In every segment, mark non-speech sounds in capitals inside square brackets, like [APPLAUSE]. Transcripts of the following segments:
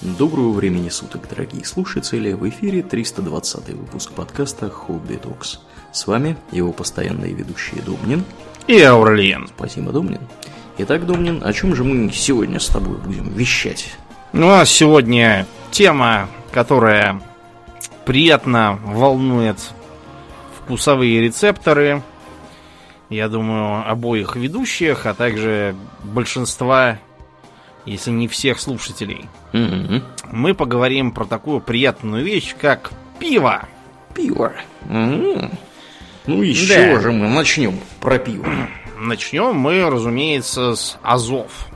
Доброго времени суток, дорогие слушатели! В эфире 320 выпуск подкаста Хобби Токс. С вами его постоянные ведущие Домнин и Аурлиен. Спасибо, Домнин. Итак, Домнин, о чем же мы сегодня с тобой будем вещать? Ну, нас сегодня тема, которая приятно волнует вкусовые рецепторы, я думаю, обоих ведущих, а также большинства если не всех слушателей. Угу. Мы поговорим про такую приятную вещь, как пиво. Пиво. Угу. Ну еще да. же мы начнем про пиво. [CLEARS THROAT] Начнем мы, разумеется, с азов.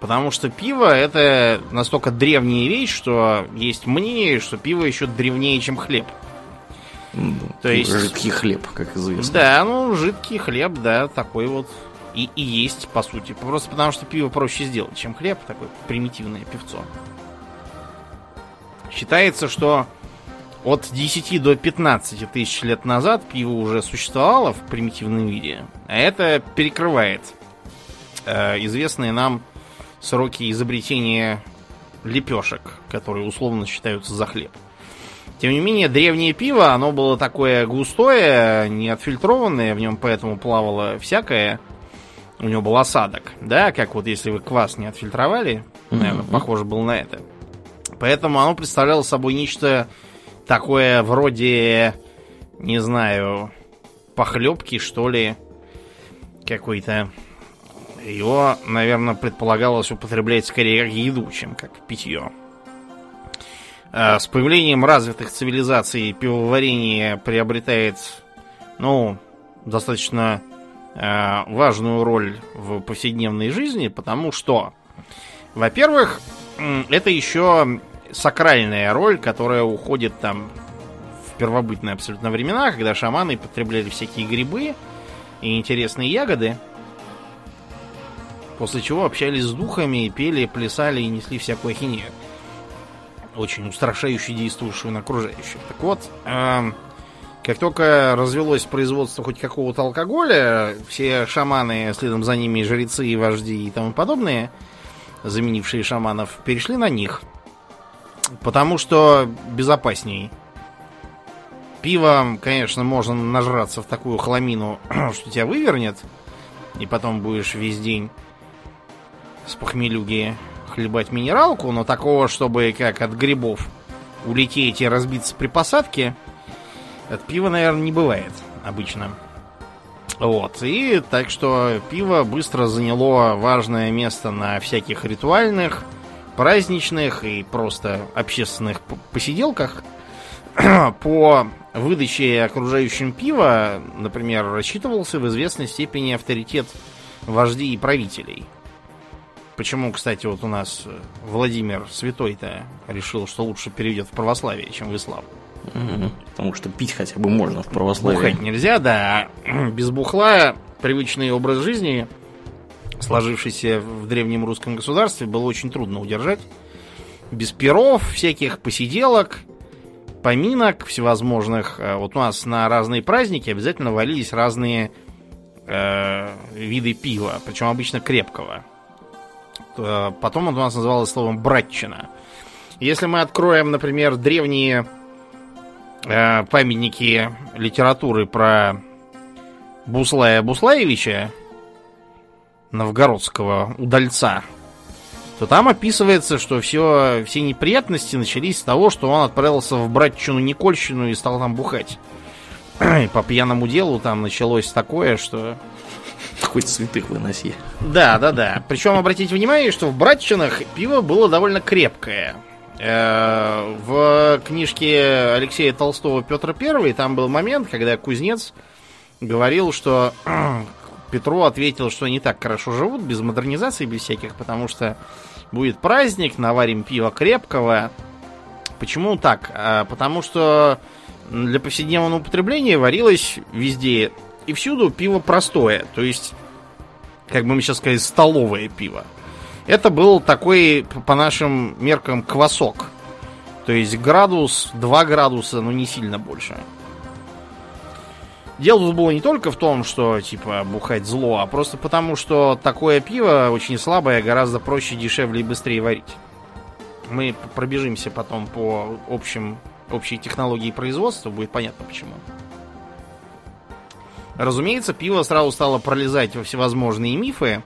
Потому что пиво это настолько древняя вещь, что есть мнение, что пиво еще древнее, чем хлеб. Ну, То есть... Жидкий хлеб, как известно. Да, ну, жидкий хлеб, да, такой вот и, и есть, по сути. Просто потому, что пиво проще сделать, чем хлеб. Такое примитивное пивцо. Считается, что от 10 до 15 тысяч лет назад пиво уже существовало в примитивном виде. А это перекрывает э, известные нам сроки изобретения лепешек, которые условно считаются за хлеб. Тем не менее, древнее пиво, оно было такое густое, не отфильтрованное, в нем поэтому плавало всякое – у него был осадок, да, как вот если вы квас не отфильтровали, наверное, mm-hmm. похоже был на это. Поэтому оно представляло собой нечто такое вроде, не знаю, похлебки, что ли, какой-то. Его, наверное, предполагалось употреблять скорее как еду, чем как питье. А с появлением развитых цивилизаций пивоварение приобретает, ну, достаточно важную роль в повседневной жизни, потому что, во-первых, это еще сакральная роль, которая уходит там в первобытные абсолютно времена, когда шаманы потребляли всякие грибы и интересные ягоды, после чего общались с духами, пели, плясали и несли всякую ахинею. Очень устрашающе действующую на окружающих. Так вот, э, как только развелось производство хоть какого-то алкоголя, все шаманы, следом за ними жрецы, и вожди и тому подобные, заменившие шаманов, перешли на них. Потому что безопасней. Пивом, конечно, можно нажраться в такую хламину, [CLEARS THROAT] что тебя вывернет, и потом будешь весь день с похмелюги хлебать минералку, но такого, чтобы как от грибов улететь и разбиться при посадке, от пива, наверное, не бывает обычно. Вот. И так что пиво быстро заняло важное место на всяких ритуальных, праздничных и просто общественных посиделках. [CLEARS THROAT] По выдаче окружающим пива, например, рассчитывался в известной степени авторитет вождей и правителей. Почему, кстати, вот у нас Владимир Святой-то решил, что лучше перейдет в православие, чем в ислам? Потому что пить хотя бы можно в православии. Бухать нельзя, да. [CLEARS THROAT] Без бухла привычный образ жизни, сложившийся в древнем русском государстве, было очень трудно удержать. Без перов, всяких посиделок, поминок всевозможных. Э, вот у нас на разные праздники обязательно валились разные э, виды пива, причем обычно крепкого. Э, потом он у нас называлось словом братчина. Если мы откроем, например, древние э, памятники литературы про Буслая Буслаевича, новгородского удальца, то там описывается, что все, все неприятности начались с того, что он отправился в братчину Никольщину и стал там бухать. [CLEARS THROAT] И по пьяному делу там началось такое, что... [LAUGHS] Хоть святых выноси. Да, да, да. Причем обратите внимание, что в братчинах пиво было довольно крепкое. Э, в книжке Алексея Толстого Петр Первый там был момент, когда кузнец говорил, что [CLEARS THROAT] Петру ответил, что не так хорошо живут, без модернизации, без всяких, потому что будет праздник, наварим пиво крепкого. Почему так? А, потому что для повседневного употребления варилось везде и всюду пиво простое, то есть, как бы мы сейчас сказали, столовое пиво. Это был такой, по нашим меркам, квасок. То есть градус, 2 градуса, но не сильно больше. Дело тут было не только в том, что, типа, бухать зло, а просто потому, что такое пиво очень слабое, гораздо проще, дешевле и быстрее варить. Мы пробежимся потом по общим, общей технологии производства, будет понятно почему. Разумеется, пиво сразу стало пролезать во всевозможные мифы.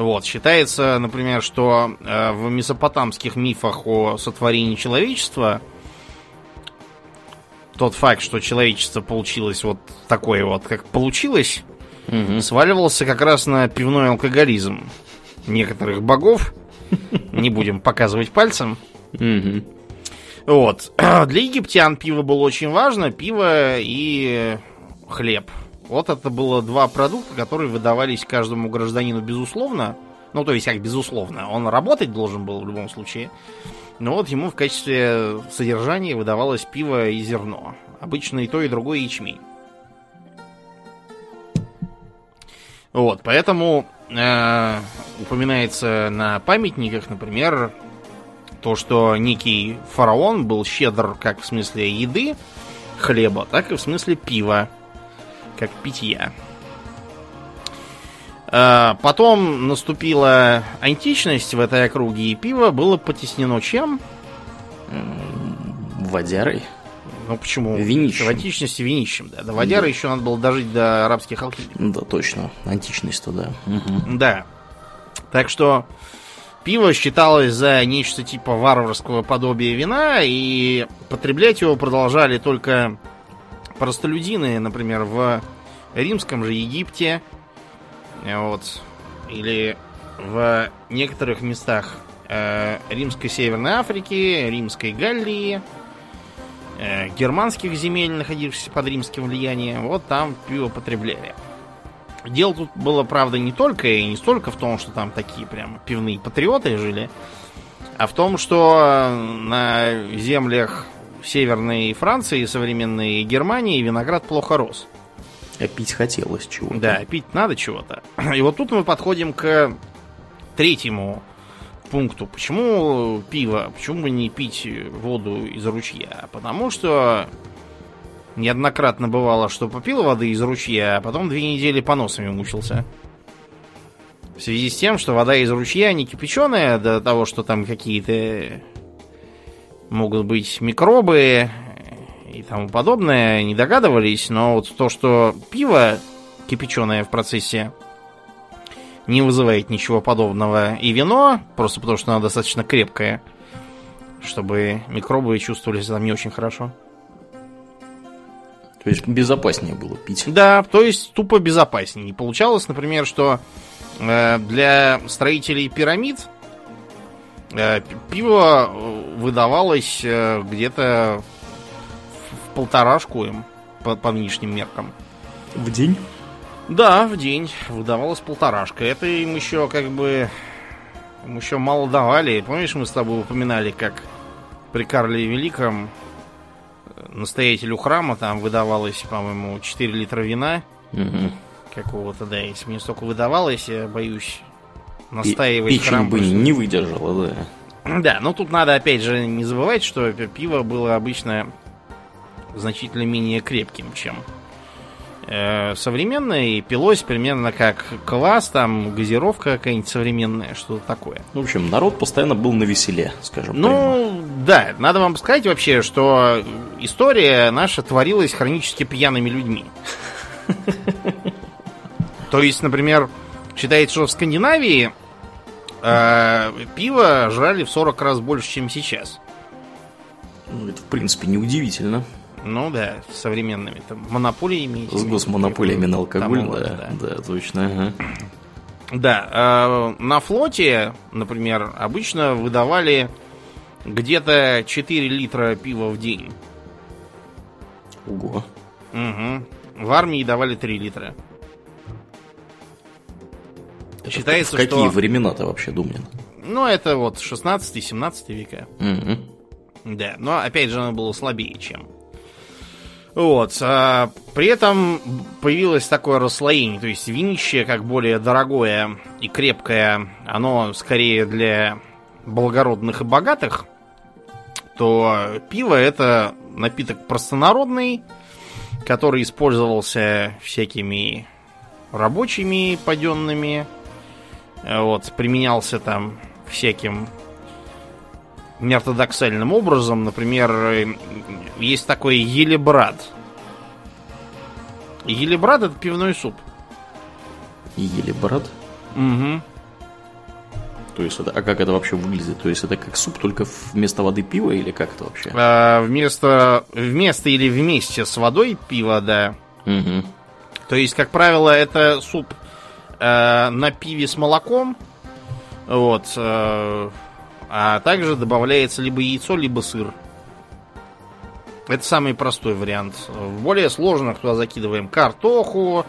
Вот, считается, например, что э, в месопотамских мифах о сотворении человечества тот факт, что человечество получилось вот такое вот, как получилось, Мгм. сваливался как раз на пивной алкоголизм некоторых богов. Не будем показывать пальцем. Мгм. Вот. [CLEARS THROAT] Для египтян пиво было очень важно. Пиво и хлеб. Вот это было два продукта, которые выдавались каждому гражданину безусловно. Ну, то есть, как безусловно. Он работать должен был в любом случае. Но вот ему в качестве содержания выдавалось пиво и зерно. Обычно и то, и другое ячмень. Вот, поэтому э, упоминается на памятниках, например, то, что некий фараон был щедр как в смысле еды, хлеба, так и в смысле пива, как питья. Э, Потом наступила античность в этой округе, и пиво было потеснено чем? Водярой. Ну почему? Винищем. В античности винищем, да. До водяры еще надо было дожить до арабских алхимиков. Да, точно. Античность-то, да. Мгм. Да. Так что пиво считалось за нечто типа варварского подобия вина, и потреблять его продолжали только простолюдины, например, в римском же Египте, э, вот, или в некоторых местах э, римской Северной Африки, римской Галлии, э, германских земель, находившихся под римским влиянием, вот там пиво потребляли. Дело тут было, правда, не только и не столько в том, что там такие прям пивные патриоты жили, а в том, что на землях Северной Франции, современной Германии, виноград плохо рос. А пить хотелось чего-то. Да, пить надо чего-то. [CLEARS THROAT] И вот тут мы подходим к третьему пункту. Почему пиво? Почему бы не пить воду из ручья? Потому что неоднократно бывало, что попил воды из ручья, а потом две недели поносами мучился. В связи с тем, что вода из ручья не кипяченая до того, что там какие-то могут быть микробы и тому подобное, не догадывались, но вот то, что пиво кипяченое в процессе не вызывает ничего подобного. И вино, просто потому что оно достаточно крепкое, чтобы микробы чувствовали себя там не очень хорошо. То есть безопаснее было пить. Да, то есть тупо безопаснее. Получалось, например, что э, для строителей пирамид э, пиво э, выдавалось э, где-то в- полторашку им по, по нынешним меркам. В день? Да, в день выдавалось полторашка. Это им еще как бы... Им еще мало давали. Помнишь, мы с тобой упоминали, как при Карле Великом э, настоятелю храма там выдавалось, по-моему, 4 литра вина Мгм. какого-то, да. Если мне столько выдавалось, я боюсь И настаивать Печень храм. бы просто- не выдержала, да. Да, но тут надо опять же не забывать, что пи- пиво было обычно значительно менее крепким, чем э, современное, и пилось примерно как квас, там газировка какая-нибудь современная, что-то такое. В общем, народ постоянно был на веселе, скажем прямо. Ну, да, надо вам сказать вообще, что история наша творилась хронически пьяными людьми. [LAUGHS] То есть, например, считается, что в Скандинавии э, пиво жрали в 40 раз больше, чем сейчас. Ну, это, в принципе, неудивительно. Ну да, с современными там монополиями. С госмонополиями на алкоголь, Тому вот, да, да, точно. ага. Да, э, на флоте, например, обычно выдавали где-то 4 литра пива в день. Ого. Угу. В армии давали 3 литра. Считается, в какие что- времена-то вообще Думнин? Ну, это вот 16-17 века. Мгм. Да, но опять же оно было слабее, чем. Вот. а при этом появилось такое расслоение. То есть винище, как более дорогое и крепкое, оно скорее для благородных и богатых, то пиво это напиток простонародный, который использовался всякими рабочими паденными, вот, применялся там всяким неортодоксальным образом. Например, э, есть такой елебрат. Елебрат это пивной суп. Ели брат. Угу. То есть это, а как это вообще выглядит? То есть это как суп, только вместо воды пива или как это вообще? А, вместо, вместо или вместе с водой пива, да. Угу. То есть, как правило, это суп э, на пиве с молоком. Вот. э, а также добавляется либо яйцо, либо сыр. Это самый простой вариант. В более сложных туда закидываем картоху,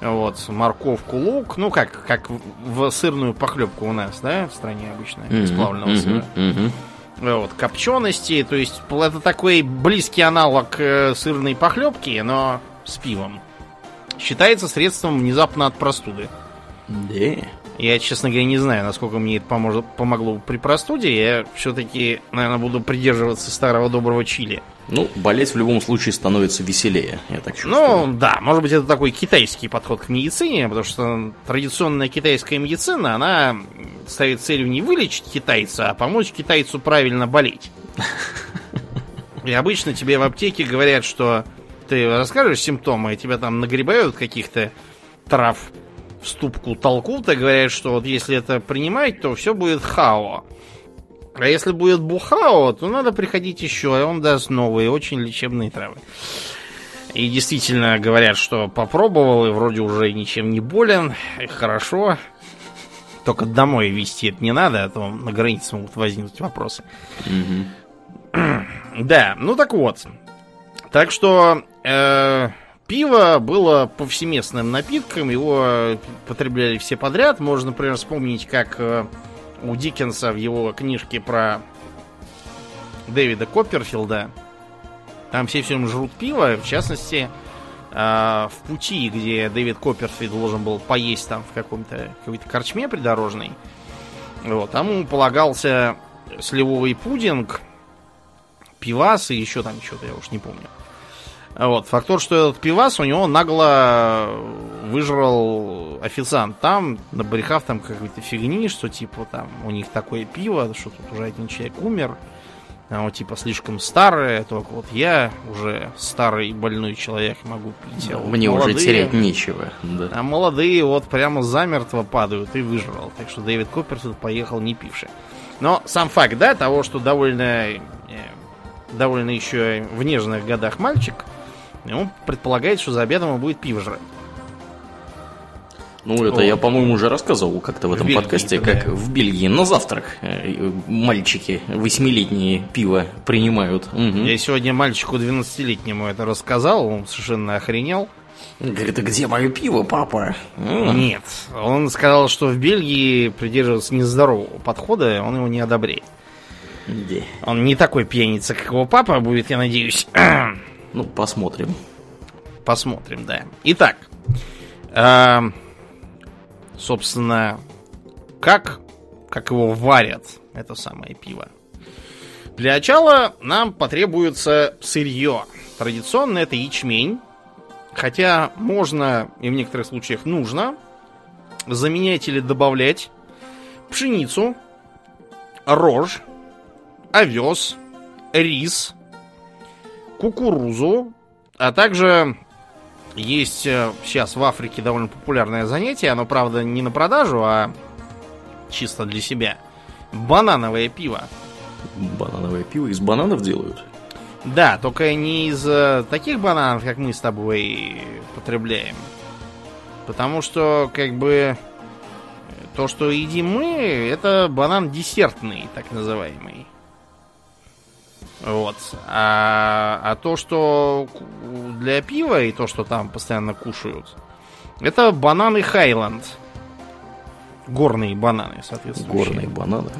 вот, морковку, лук. Ну, как, как в- сырную похлебку у нас, да, в стране обычно, из плавленого сыра. мгм. Вот, копчености, то есть это такой близкий аналог э, сырной похлебки, но с пивом. Считается средством внезапно от простуды. Да. Я, честно говоря, не знаю, насколько мне это поможет, помогло при простуде. Я все-таки, наверное, буду придерживаться старого доброго чили. Ну, болеть в любом случае становится веселее, я так чувствую. Ну, да, может быть, это такой китайский подход к медицине, потому что традиционная китайская медицина, она ставит целью не вылечить китайца, а помочь китайцу правильно болеть. [LAUGHS] И обычно тебе в аптеке говорят, что ты расскажешь симптомы, и тебя там нагребают каких-то трав в ступку толкут, и говорят, что вот если это принимать, то все будет хао. А если будет бухао, то надо приходить еще, и он даст новые, очень лечебные травы. И действительно говорят, что попробовал, и вроде уже ничем не болен, и хорошо. Только домой везти это не надо, а то на границе могут возникнуть вопросы. Мгм. Да, ну так вот. Так что э, пиво было повсеместным напитком, его потребляли все подряд. Можно, например, вспомнить, как э, у Диккенса в его книжке про Дэвида Копперфилда. Там все все время жрут пиво, в частности, э, в пути, где Дэвид Копперфилд должен был поесть там в каком-то какой-то корчме придорожной. Вот, там ему полагался сливовый пудинг, пивас и еще там что-то, я уж не помню. Вот, факт тот, что этот пивас у него нагло выжрал официант там, набрехав там какой-то фигни, что типа там у них такое пиво, что тут уже один человек умер, а вот типа слишком старое, только вот я уже старый больной человек могу пить. а вот Мне уже молодые- терять нечего. Да. а молодые вот прямо замертво падают и выжрал. Так что Дэвид Копперфилд поехал не пивший. Но сам факт, да, того, что довольно, э, довольно еще в нежных годах мальчик, он предполагает, что за обедом он будет пиво жрать. Ну, это Вот. я, по-моему, уже рассказывал как-то в этом Бельгии, подкасте, да. как в Бельгии на завтрак э, мальчики восьмилетние пиво принимают. Мгм. Я сегодня мальчику 12-летнему это рассказал, он совершенно охренел. Говорит, а где мое пиво, папа? Нет, он сказал, что в Бельгии придерживаются нездорового подхода, он его не одобряет. Да. Он не такой пьяница, как его папа будет, я надеюсь. [CLEARS THROAT] Ну, посмотрим. Посмотрим, да. Итак, эм, собственно, как, как его варят, это самое пиво. Для начала нам потребуется сырье. Традиционно это ячмень. Хотя можно и в некоторых случаях нужно заменять или добавлять пшеницу, рожь, овес, рис, кукурузу, а также есть э, сейчас в Африке довольно популярное занятие, оно, правда, не на продажу, а чисто для себя. Банановое пиво. Банановое пиво из бананов делают? Да, только не из э, таких бананов, как мы с тобой потребляем. Потому что, как бы, то, что едим мы, это банан десертный, так называемый. Вот. А, а то, что для пива и то, что там постоянно кушают, это бананы Хайланд. Горные бананы, соответственно. Горные бананы.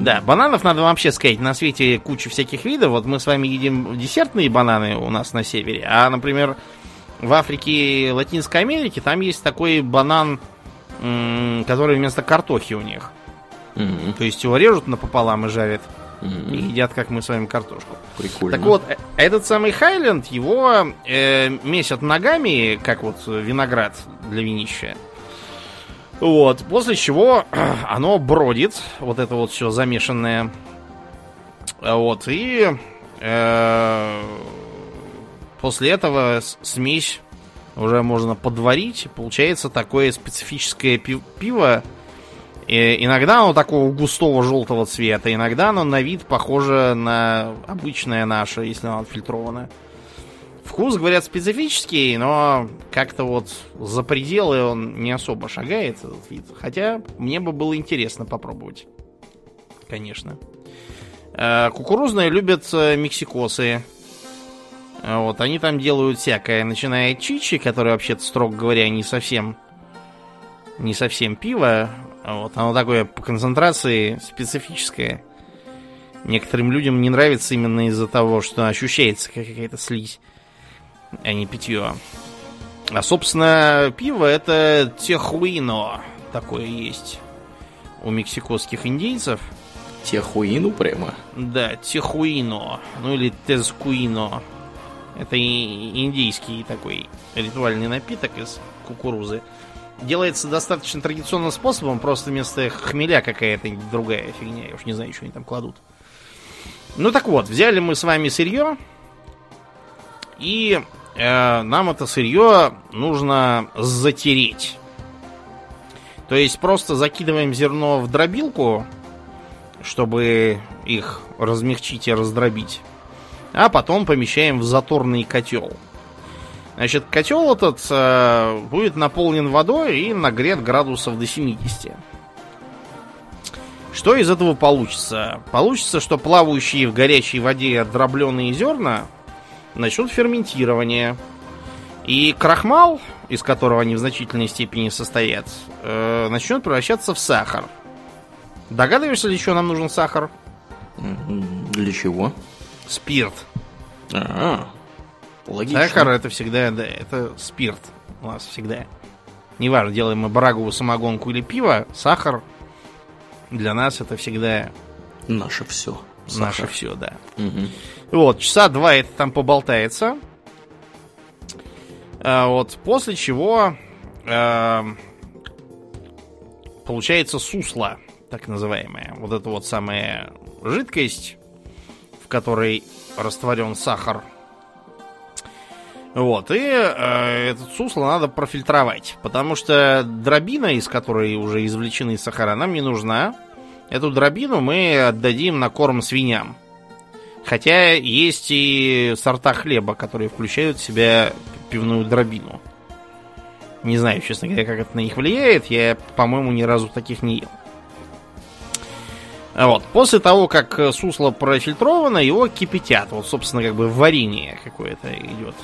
Да, бананов надо вообще сказать, на свете куча всяких видов. Вот мы с вами едим десертные бананы у нас на севере, а, например, в Африке и Латинской Америке там есть такой банан, который вместо картохи у них. Мгм. То есть его режут напополам и жарят, Мгм. и едят, как мы с вами, картошку. Прикольно. Так вот, э, этот самый Хайленд, его э, месят ногами, как вот виноград для винища. Вот, после чего [CLEARS THROAT] оно бродит, вот это вот все замешанное Вот, и э, после этого смесь уже можно подварить. Получается такое специфическое пиво. И иногда оно такого густого желтого цвета, иногда оно на вид похоже на обычное наше, если оно отфильтрованное. Вкус, говорят, специфический, но как-то вот за пределы он не особо шагает, этот вид. Хотя мне бы было интересно попробовать. Конечно. Э, кукурузные любят э, мексикосы. Э, вот, они там делают всякое, начиная от чичи, который вообще-то, строго говоря, не совсем не совсем пиво. Вот, оно такое по концентрации специфическое. Некоторым людям не нравится именно из-за того, что ощущается как какая-то слизь, а не питье. А, собственно, пиво это техуино. Такое есть у мексикосских индейцев. Техуину прямо? Да, техуино. Ну или тезкуино. Это индийский такой ритуальный напиток из кукурузы. Делается достаточно традиционным способом, просто вместо хмеля какая-то другая фигня. Я уж не знаю, что они там кладут. Ну так вот, взяли мы с вами сырье. И э, нам это сырье нужно затереть. То есть просто закидываем зерно в дробилку, чтобы их размягчить и раздробить а потом помещаем в заторный котел. Значит, котел этот э, будет наполнен водой и нагрет градусов до 70. Что из этого получится? Получится, что плавающие в горячей воде дробленые зерна начнут ферментирование. И крахмал, из которого они в значительной степени состоят, э, начнет превращаться в сахар. Догадываешься, для чего нам нужен сахар? Для чего? Спирт. А, логично. Сахар это всегда, да, это спирт у нас всегда. Неважно, делаем мы браговую самогонку или пиво, сахар для нас это всегда... Наше все. Сахар. Наше все, да. Угу. Вот, часа два это там поболтается. А, вот, после чего а, получается сусло, так называемое. Вот это вот самая жидкость, которой растворен сахар. Вот, и э, этот сусло надо профильтровать, потому что дробина, из которой уже извлечены сахара, нам не нужна. Эту дробину мы отдадим на корм свиньям. Хотя есть и сорта хлеба, которые включают в себя пивную дробину. Не знаю, честно говоря, как это на них влияет. Я, по-моему, ни разу таких не ел. Вот. После того, как сусло профильтровано, его кипятят. Вот, собственно, как бы варенье какое-то идет.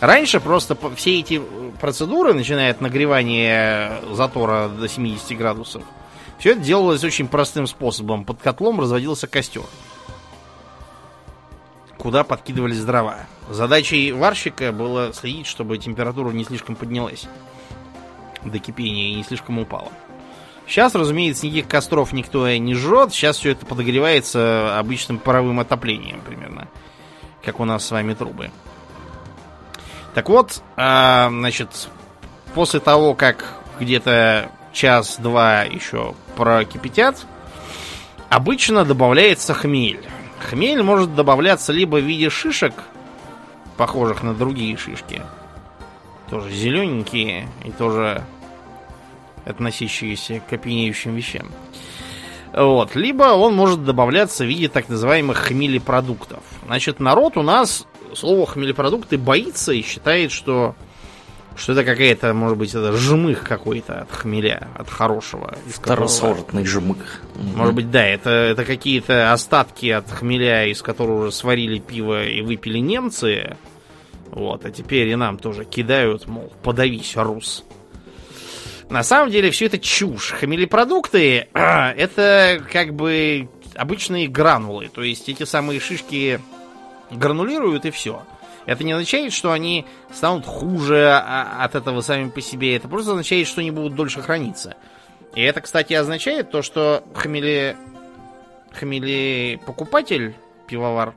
Раньше просто все эти э, процедуры, начиная от нагревания затора до 70 градусов, все это делалось очень простым способом. Под котлом разводился костер, куда подкидывались дрова. Задачей варщика было следить, чтобы температура не слишком поднялась до кипения и не слишком упала. Сейчас, разумеется, никаких костров никто не жжет. Сейчас все это подогревается обычным паровым отоплением примерно. Как у нас с вами трубы. Так вот, а, значит, после того, как где-то час-два еще прокипятят, обычно добавляется хмель. Хмель может добавляться либо в виде шишек, похожих на другие шишки, тоже зелененькие и тоже относящиеся к опьяняющим вещам. Вот. Либо он может добавляться в виде так называемых хмелепродуктов. Значит, народ у нас слово хмелепродукты боится и считает, что, что это какая-то, может быть, это жмых какой-то от хмеля, от хорошего. Второсортный жмых. Может быть, да, это, это какие-то остатки от хмеля, из которого уже сварили пиво и выпили немцы. Вот, а теперь и нам тоже кидают, мол, подавись, рус. На самом деле все это чушь. Хамелепродукты [CLEARS THROAT] это как бы обычные гранулы. То есть эти самые шишки гранулируют и все. Это не означает, что они станут хуже а, от этого сами по себе. Это просто означает, что они будут дольше храниться. И это, кстати, означает то, что хмели... хмели покупатель, пивовар,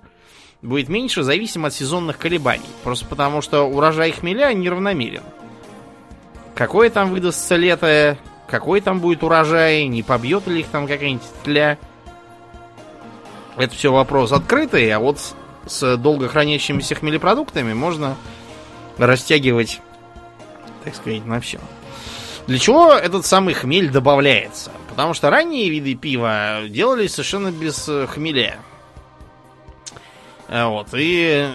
будет меньше зависим от сезонных колебаний. Просто потому, что урожай хмеля неравномерен. Какое там выдастся лето, какой там будет урожай, не побьет ли их там какая-нибудь тля. это все вопрос открытый, а вот с долго хранящимися хмелепродуктами можно растягивать, так сказать, на все. Для чего этот самый хмель добавляется? Потому что ранние виды пива делались совершенно без э, хмеля. Э, вот. И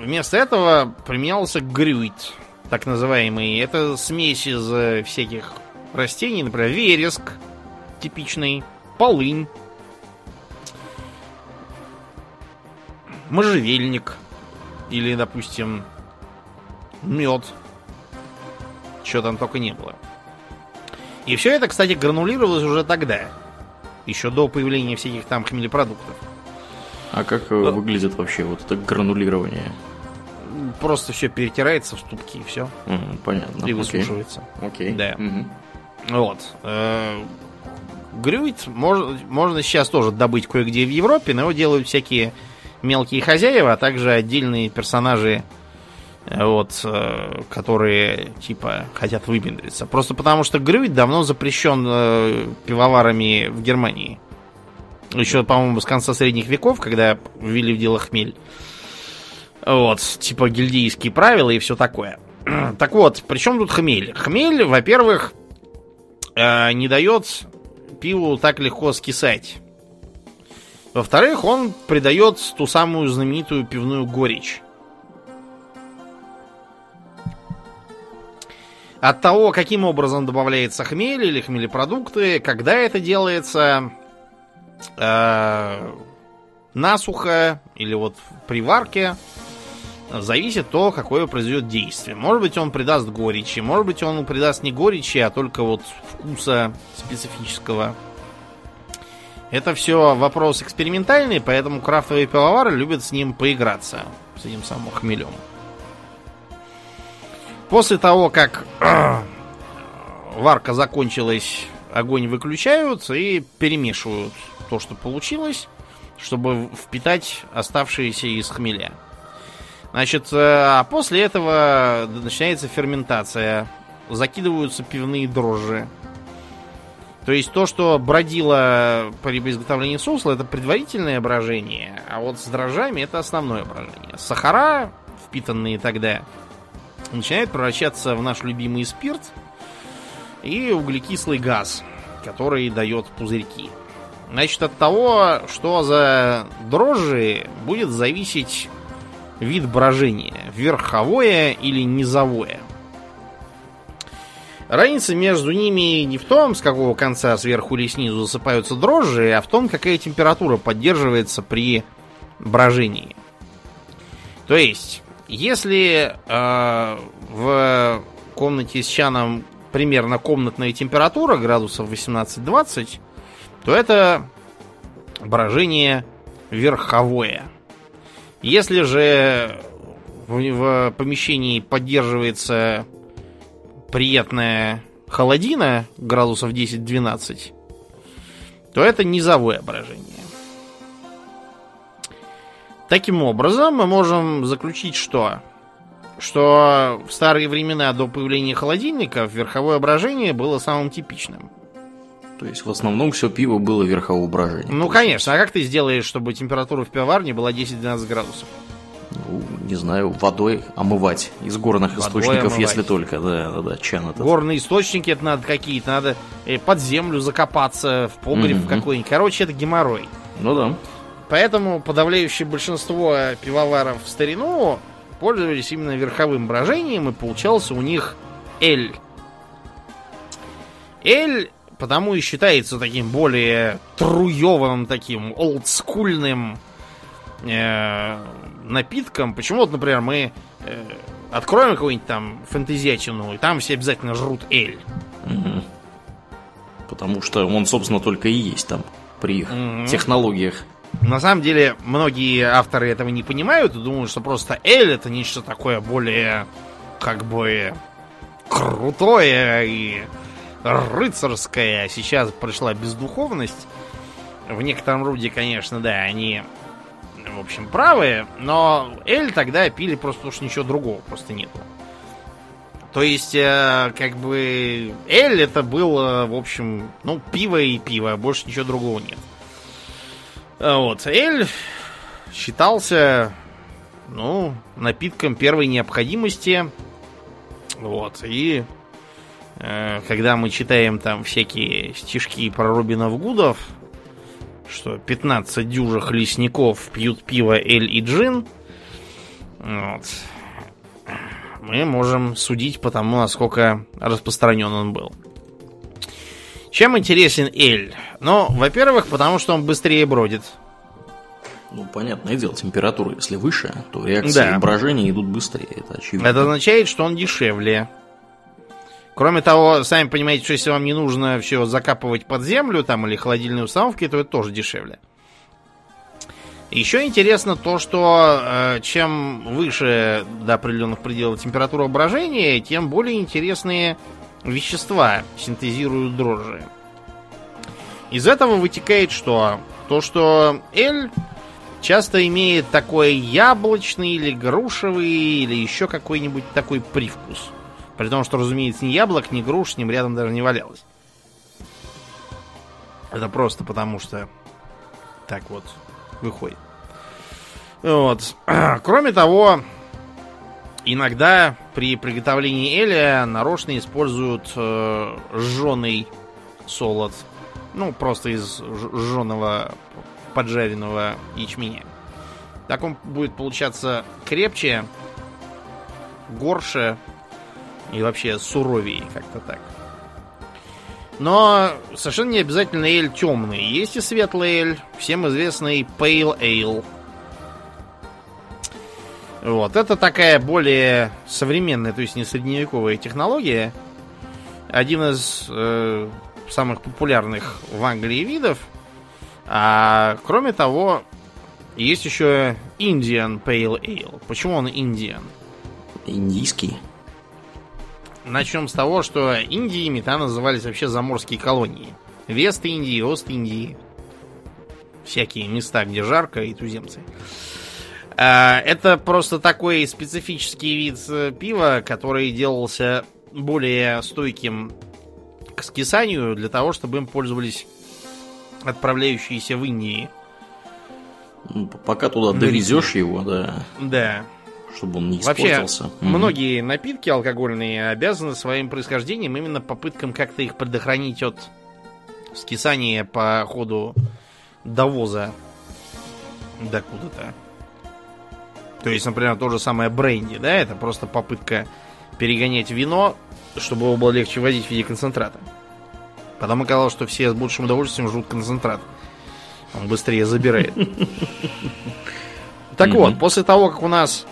вместо этого применялся грюйт, так называемый. Это смесь из э, всяких растений, например, вереск типичный, полынь, можжевельник или, допустим, мед. Чего там только не было. И все это, кстати, гранулировалось уже тогда. Еще до появления всяких там хмелепродуктов. А как Но... Э, выглядит вообще вот это гранулирование? Просто все перетирается в ступки и все. Mm, понятно. И высушивается. Окей. Okay. Да. Mm-hmm. Вот. Э, Грюит можно, можно сейчас тоже добыть кое-где в Европе, но его делают всякие мелкие хозяева, а также отдельные персонажи, э, вот, э, которые, типа, хотят выпендриться. Просто потому, что грюит давно запрещен э, пивоварами в Германии. Еще, по-моему, с конца средних веков, когда ввели в дело хмель. Вот, типа гильдейские правила и все такое. [CLEARS THROAT] так вот, при чем тут хмель? Хмель, во-первых, не дает пиву так легко скисать. Во-вторых, он придает ту самую знаменитую пивную горечь. От того, каким образом добавляется хмель или хмелепродукты, когда это делается, э, насухо или вот при варке, зависит то, какое произойдет действие. Может быть, он придаст горечи, может быть, он придаст не горечи, а только вот вкуса специфического. Это все вопрос экспериментальный, поэтому крафтовые пивовары любят с ним поиграться, с этим самым хмелем. После того, как [CLEARS THROAT] варка закончилась, огонь выключают и перемешивают то, что получилось, чтобы впитать оставшиеся из хмеля. Значит, э, а после этого начинается ферментация. Закидываются пивные дрожжи. То есть то, что бродило при изготовлении сусла, это предварительное брожение, а вот с дрожжами это основное брожение. Сахара, впитанные тогда, начинают превращаться в наш любимый спирт и углекислый газ, который дает пузырьки. Значит, от того, что за дрожжи, будет зависеть вид брожения, верховое или низовое. Разница между ними не в том, с какого конца сверху или снизу засыпаются дрожжи, а в том, какая температура поддерживается при брожении. То есть, если э, в комнате с чаном примерно комнатная температура, градусов 18-20, то это брожение верховое. Если же в, в помещении поддерживается приятная холодина, градусов 10-12, то это низовое брожение. Таким образом, мы можем заключить, что что в старые времена до появления холодильников верховое брожение было самым типичным. То есть в основном все пиво было верхового брожения. Ну, конечно. А как ты сделаешь, чтобы температура в пивоварне была 10-12 градусов? Не знаю, водой омывать из горных водой источников, омывать. если только, да, да, да, чан этот. Горные источники это надо какие-то, надо э, под землю закопаться, в погреб mm-hmm. какой-нибудь. Короче, это геморрой. Ну да. Поэтому подавляющее большинство пивоваров в старину пользовались именно верховым брожением, и получался у них эль. Эль потому и считается таким более труевым, таким олдскульным э, напитком. Почему вот, например, мы э, откроем какую-нибудь там фэнтезиатину, и там все обязательно жрут эль. Угу. Потому что он, собственно, только и есть там при их угу. технологиях. На самом деле, многие авторы этого не понимают и думают, что просто эль это нечто такое более, как бы, крутое и рыцарское. Сейчас пришла бездуховность. В некотором роде, конечно, да, они в общем, правы, но Эль тогда пили просто что ничего другого просто нету. То есть, э, как бы, Эль это было, в общем, ну, пиво и пиво, больше ничего другого нет. А Вот. Эль считался, ну, напитком первой необходимости. Вот. И э, когда мы читаем там всякие стишки про Робинов Гудов, что 15 дюжих лесников пьют пиво, эль и джин, вот, мы можем судить по тому, насколько распространен он был. Чем интересен эль? Ну, во-первых, потому что он быстрее бродит. Ну, понятное дело, температура, если выше, то реакции Да. брожения идут быстрее, это очевидно. Это означает, что он дешевле. Кроме того, сами понимаете, что если вам не нужно все закапывать под землю там или холодильные установки, то это тоже дешевле. Еще интересно то, что э, чем выше до определенных пределов температура брожения, тем более интересные вещества синтезируют дрожжи. Из этого вытекает что? То, что эль часто имеет такой яблочный или грушевый или еще какой-нибудь такой привкус. При том, что, разумеется, ни яблок, ни груш с ним рядом даже не валялось. Это просто потому, что так вот выходит. Вот. [CLEARS THROAT] Кроме того, иногда при приготовлении эля нарочно используют э, жженый солод. Ну, просто из жженого поджаренного ячменя. Так он будет получаться крепче, горше и вообще суровее, как-то так. Но совершенно не обязательно эль темный. Есть и светлый эль, всем известный Pale Ale. Вот, это такая более современная, то есть не средневековая технология. Один из э, самых популярных в Англии видов. А кроме того, есть еще Indian Pale Ale. Почему он Indian? Индийский. Начнем с того, что Индиями там назывались вообще заморские колонии. Вест-Индии, Ост-Индии. Всякие места, где жарко, и туземцы. А, Это просто такой специфический вид э, пива, который делался более стойким к скисанию для того, чтобы им пользовались отправляющиеся в Индии. Ну, пока туда довезешь его, да, Да. Чтобы он не Вообще. Мгм. многие напитки алкогольные обязаны своим происхождением именно попыткам как-то их предохранить от скисания по ходу довоза до куда-то. То есть, например, то же самое бренди, да, это просто попытка перегонять вино, чтобы его было легче возить в виде концентрата. Потом оказалось, что все с большим удовольствием жрут концентрат. Он быстрее забирает. [LAUGHS] Так вот, после того, как у нас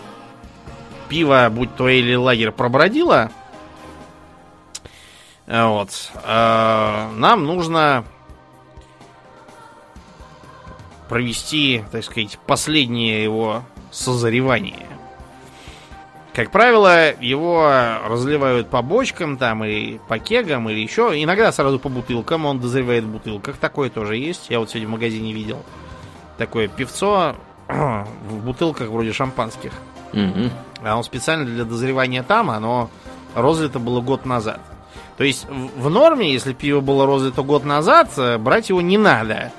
пиво, будь то или лагерь, пробродило, э, вот, э, нам нужно провести, так сказать, последнее его созревание. Как правило, его разливают по бочкам там и по кегам или еще. Иногда сразу по бутылкам. Он дозревает в бутылках. Такое тоже есть. Я вот сегодня в магазине видел. Такое пивцо [CLEARS THROAT] в бутылках вроде шампанских. Мгм. А он специально для дозревания там, оно розлито было год назад. То есть в норме, если пиво было розлито год назад, э, брать его не надо.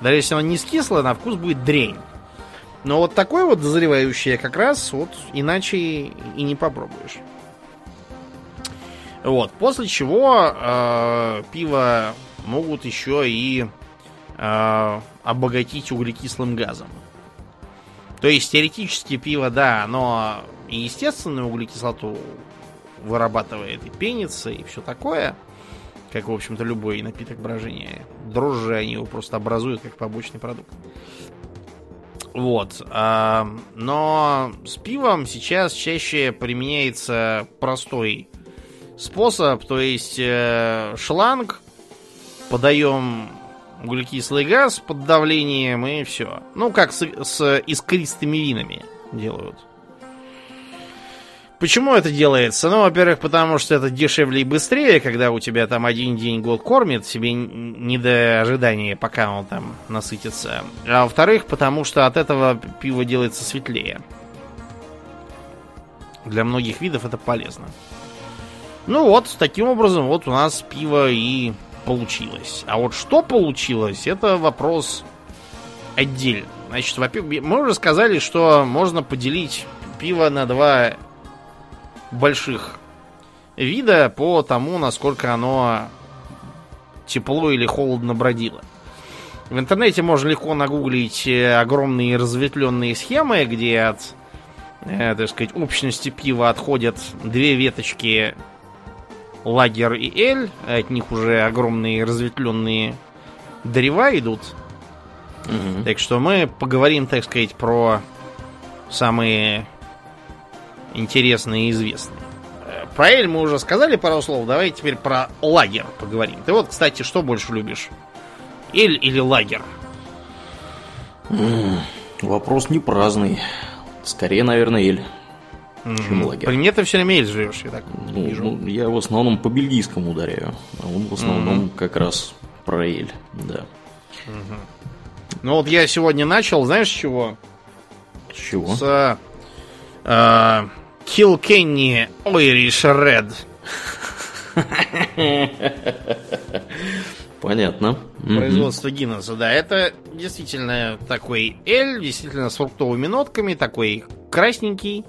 Даже если оно не скисло, на вкус будет дрень. Но вот такое вот дозревающее как раз вот иначе и не попробуешь. Вот, после чего э, пиво могут еще и э, обогатить углекислым газом. То есть теоретически пиво, да, оно и естественную углекислоту вырабатывает, и пенится, и все такое. Как, в общем-то, любой напиток брожения. Дрожжи они его просто образуют как побочный продукт. Вот. а, но с пивом сейчас чаще применяется простой способ, то есть э, шланг, подаем углекислый газ под давлением и все. Ну, как с, с искристыми винами делают. Почему это делается? Ну, во-первых, потому что это дешевле и быстрее, когда у тебя там один день год кормит, тебе не до ожидания, пока он там насытится. А во-вторых, потому что от этого пиво делается светлее. Для многих видов это полезно. Ну вот, таким образом, вот у нас пиво и получилось. А вот что получилось, это вопрос отдельно. Значит, мы уже сказали, что можно поделить пиво на два больших вида по тому, насколько оно тепло или холодно бродило. В интернете можно легко нагуглить э, огромные разветвленные схемы, где от, э, так сказать, общности пива отходят две веточки лагер и эль, от них уже огромные разветвленные древа идут. Угу. Так что мы поговорим, так сказать, про самые интересные и известные. Э, про эль мы уже сказали пару слов, давай теперь про лагер поговорим. Ты вот, кстати, что больше любишь? Эль или лагер? Вопрос не праздный. Скорее, наверное, эль. Чем лагер. При мне ты все время эль живешь, я так ну, вижу. Ну, я в основном по бельгийскому ударяю. А он в основном mm-hmm. как раз про эль, да. Mm-hmm. Ну вот я сегодня начал, знаешь, с чего? С чего? С э, Kilkenny Irish Red. [LAUGHS] Понятно. Производство угу. Гиннесса, да. Это действительно такой эль, действительно с фруктовыми нотками, такой красненький.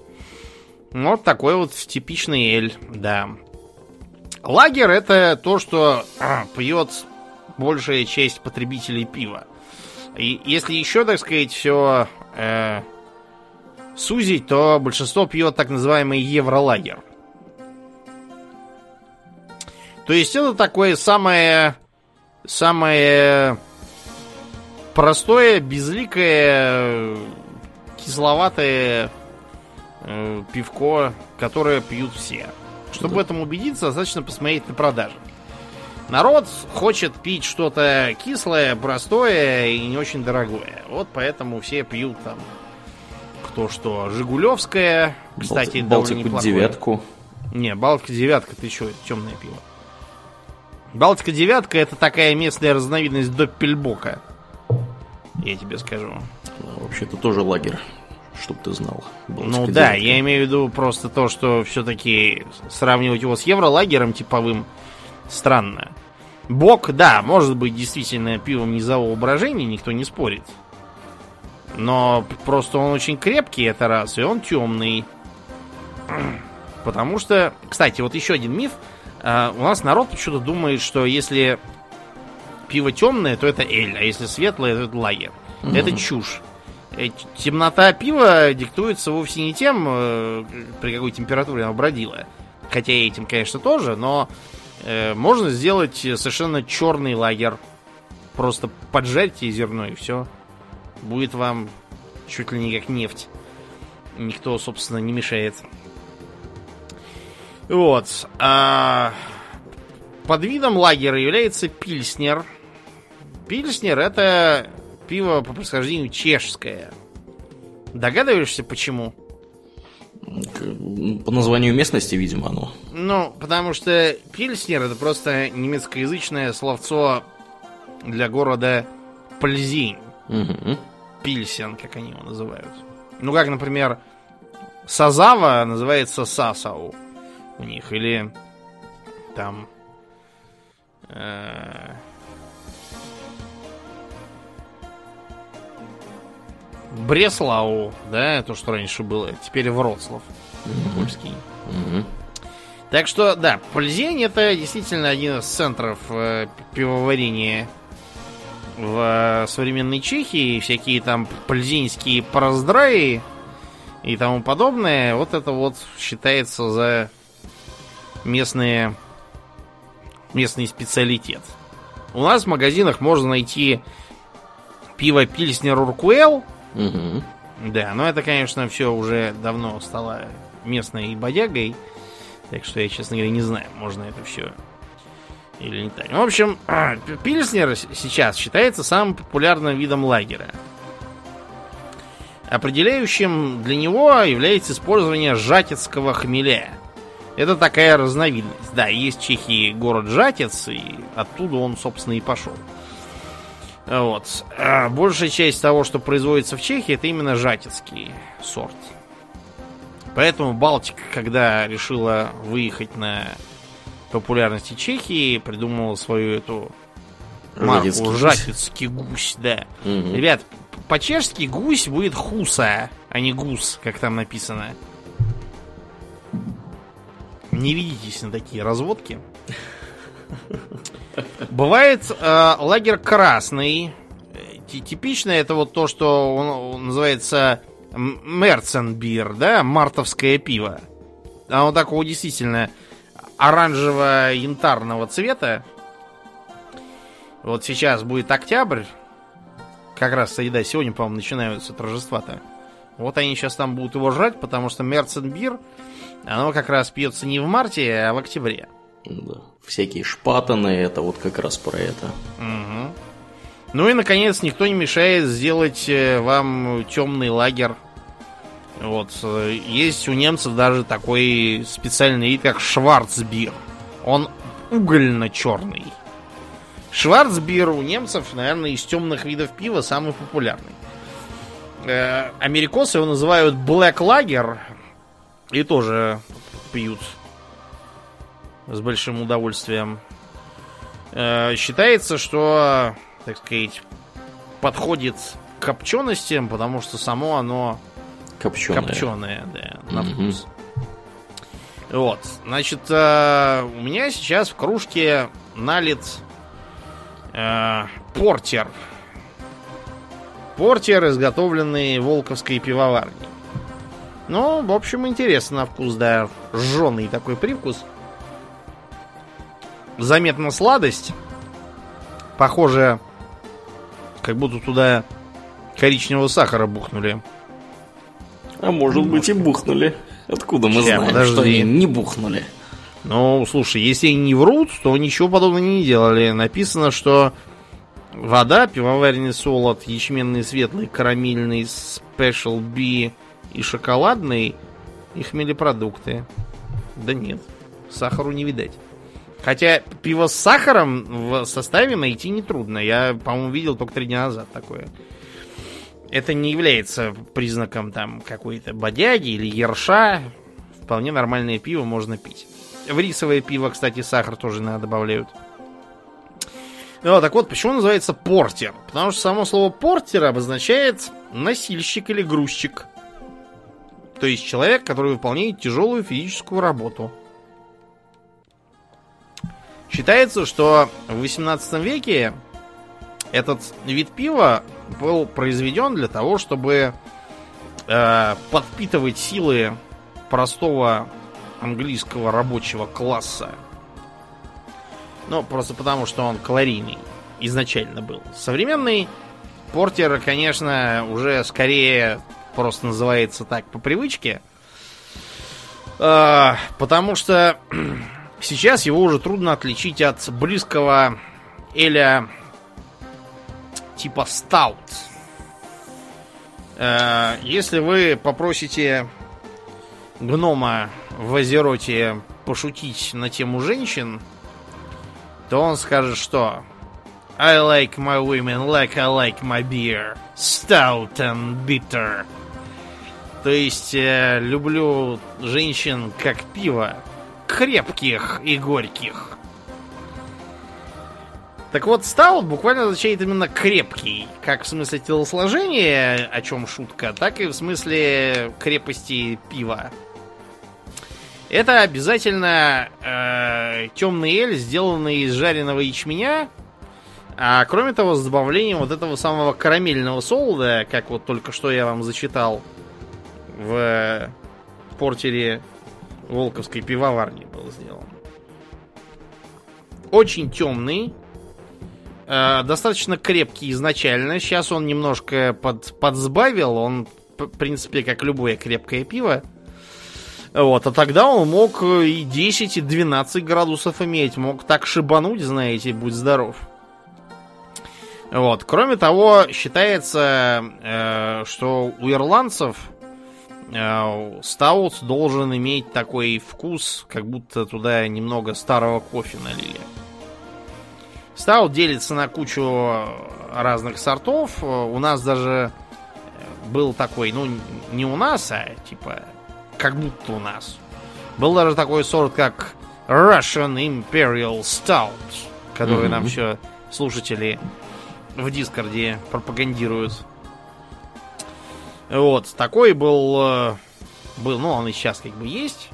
Вот такой вот типичный эль, да. Лагер это то, что а, пьет большая часть потребителей пива. И если еще, так сказать, все э, сузить, то большинство пьет так называемый евролагер. То есть это такое самое самое простое, безликое, кисловатое э, пивко, которое пьют все. Чтобы да. в этом убедиться, достаточно посмотреть на продажи. Народ хочет пить что-то кислое, простое и не очень дорогое. Вот поэтому все пьют там кто что. Жигулевское, кстати, Бал- довольно неплохое. девятку. Не, Балтика девятка, ты что, темное пиво. Балтика девятка это такая местная разновидность Доппельбока. Я тебе скажу. Ну, вообще-то тоже лагерь, чтоб ты знал. Ну да, я имею в виду просто то, что все-таки сравнивать его с евролагером типовым странно. Бок, да, может быть действительно пивом низового брожения, никто не спорит. Но просто он очень крепкий, это раз, и он темный. [CLEARS THROAT] Потому что, кстати, вот еще один миф – а, у нас народ почему-то думает, что если пиво темное, то это эль, а если светлое, то это лагер. Угу. Это чушь. Э, темнота пива диктуется вовсе не тем, э, при какой температуре оно бродило. Хотя и этим, конечно, тоже, но э, можно сделать совершенно черный лагер. Просто поджарьте зерно и все. Будет вам чуть ли не как нефть. Никто, собственно, не мешает. Вот. А под видом лагера является пильснер. Пильснер это пиво по происхождению чешское. Догадываешься, почему? По названию местности, видимо, оно. Ну, потому что Пильснер это просто немецкоязычное словцо для города Пользинь. Угу. Пильсен, как они его называют. Ну, как, например, Сазава называется Сасау у них. Или там... Э, Бреслау, да, то, что раньше было, теперь Вроцлав, mm-hmm. польский. Mm-hmm. Так что, да, Пользень это действительно один из центров э, пивоварения в э, современной Чехии. Всякие там пользинские пороздраи и тому подобное. Вот это вот считается за местные, местный специалитет. У нас в магазинах можно найти пиво Пильснер Уркуэл. Угу. Да, но это, конечно, все уже давно стало местной бодягой. Так что я, честно говоря, не знаю, можно это все или не так. В общем, [CLEARS THROAT] Пильснер сейчас считается самым популярным видом лагеря. Определяющим для него является использование жатецкого хмеля – это такая разновидность. Да, есть в Чехии город Жатец, и оттуда он, собственно, и пошел. Вот. А большая часть того, что производится в Чехии, это именно жатецкий сорт. Поэтому Балтика, когда решила выехать на популярности Чехии, придумала свою эту марку Жатецкий гусь, да. Угу. Ребят, по-чешски гусь будет хуса, а не гус, как там написано. Не ведитесь на такие разводки. Бывает э, лагерь красный. Типично это вот то, что он, он называется Мерценбир, да, мартовское пиво. Оно такого действительно оранжево-янтарного цвета. Вот сейчас будет октябрь. Как раз, да, сегодня, по-моему, начинаются торжества-то. Вот они сейчас там будут его жрать, потому что Мерценбир, оно как раз пьется не в марте, а в октябре. Да. Всякие шпатаны, это вот как раз про это. Угу. Ну и, наконец, никто не мешает сделать э, вам темный лагерь. Вот. Есть у немцев даже такой специальный вид, как шварцбир. Он угольно-черный. Шварцбир у немцев, наверное, из темных видов пива самый популярный. Э, америкосы его называют Black Lager и тоже пьют с большим удовольствием. Э, считается, что, так сказать, подходит к копченостям, потому что само оно копченое, копченое да, на вкус. Вот, значит, э, у меня сейчас в кружке налит э, портер. Портер, изготовленный Волковской пивоварней. Ну, в общем, интересно на вкус, да. Жженый такой привкус. Заметна сладость. Похоже, как будто туда коричневого сахара бухнули. А может быть и бухнули. Откуда мы Сейчас, знаем, подожди. что они не бухнули? Ну, слушай, если они не врут, то ничего подобного не делали. Написано, что вода, пивоваренный солод, ячменный светлый, карамельный, Special B и шоколадный и хмелепродукты. Да нет, сахару не видать. Хотя пиво с сахаром в составе найти нетрудно. Я, по-моему, видел только три дня назад такое. Это не является признаком там какой-то бодяги или ерша. Вполне нормальное пиво можно пить. В рисовое пиво, кстати, сахар тоже иногда добавляют. Ну, так вот, почему называется портер? Потому что само слово портер обозначает носильщик или грузчик. То есть человек, который выполняет тяжелую физическую работу. Считается, что в 18 веке этот вид пива был произведен для того, чтобы э, подпитывать силы простого английского рабочего класса. Ну, просто потому, что он калорийный изначально был. Современный портер, конечно, уже скорее просто называется так по привычке. Э, потому что сейчас его уже трудно отличить от близкого Эля типа стаут. Э, если вы попросите гнома в Азероте пошутить на тему женщин, то он скажет, что I like my women like I like my beer. Stout and bitter. То есть э, люблю женщин как пиво. Крепких и горьких. Так вот, стаут буквально означает именно крепкий. Как в смысле телосложения, о чем шутка, так и в смысле крепости пива. Это обязательно э, темный эль, сделанный из жареного ячменя. А кроме того, с добавлением вот этого самого карамельного солода, как вот только что я вам зачитал в портере Волковской пивоварни был сделан. Очень темный, Э, достаточно крепкий изначально. Сейчас он немножко под, подсбавил. Он, в принципе, как любое крепкое пиво. Вот, а тогда он мог и 10, и 12 градусов иметь. Мог так шибануть, знаете, будь здоров. Вот. Кроме того, считается, э, что у ирландцев стаут должен иметь такой вкус, как будто туда немного старого кофе налили. Стаут делится на кучу разных сортов. У нас даже был такой, ну, не у нас, а типа, как будто у нас. Был даже такой сорт, как Russian Imperial Stout, который mm-hmm. нам все слушатели в Дискорде пропагандируют. Вот, такой был, э, был, ну, он и сейчас как бы есть.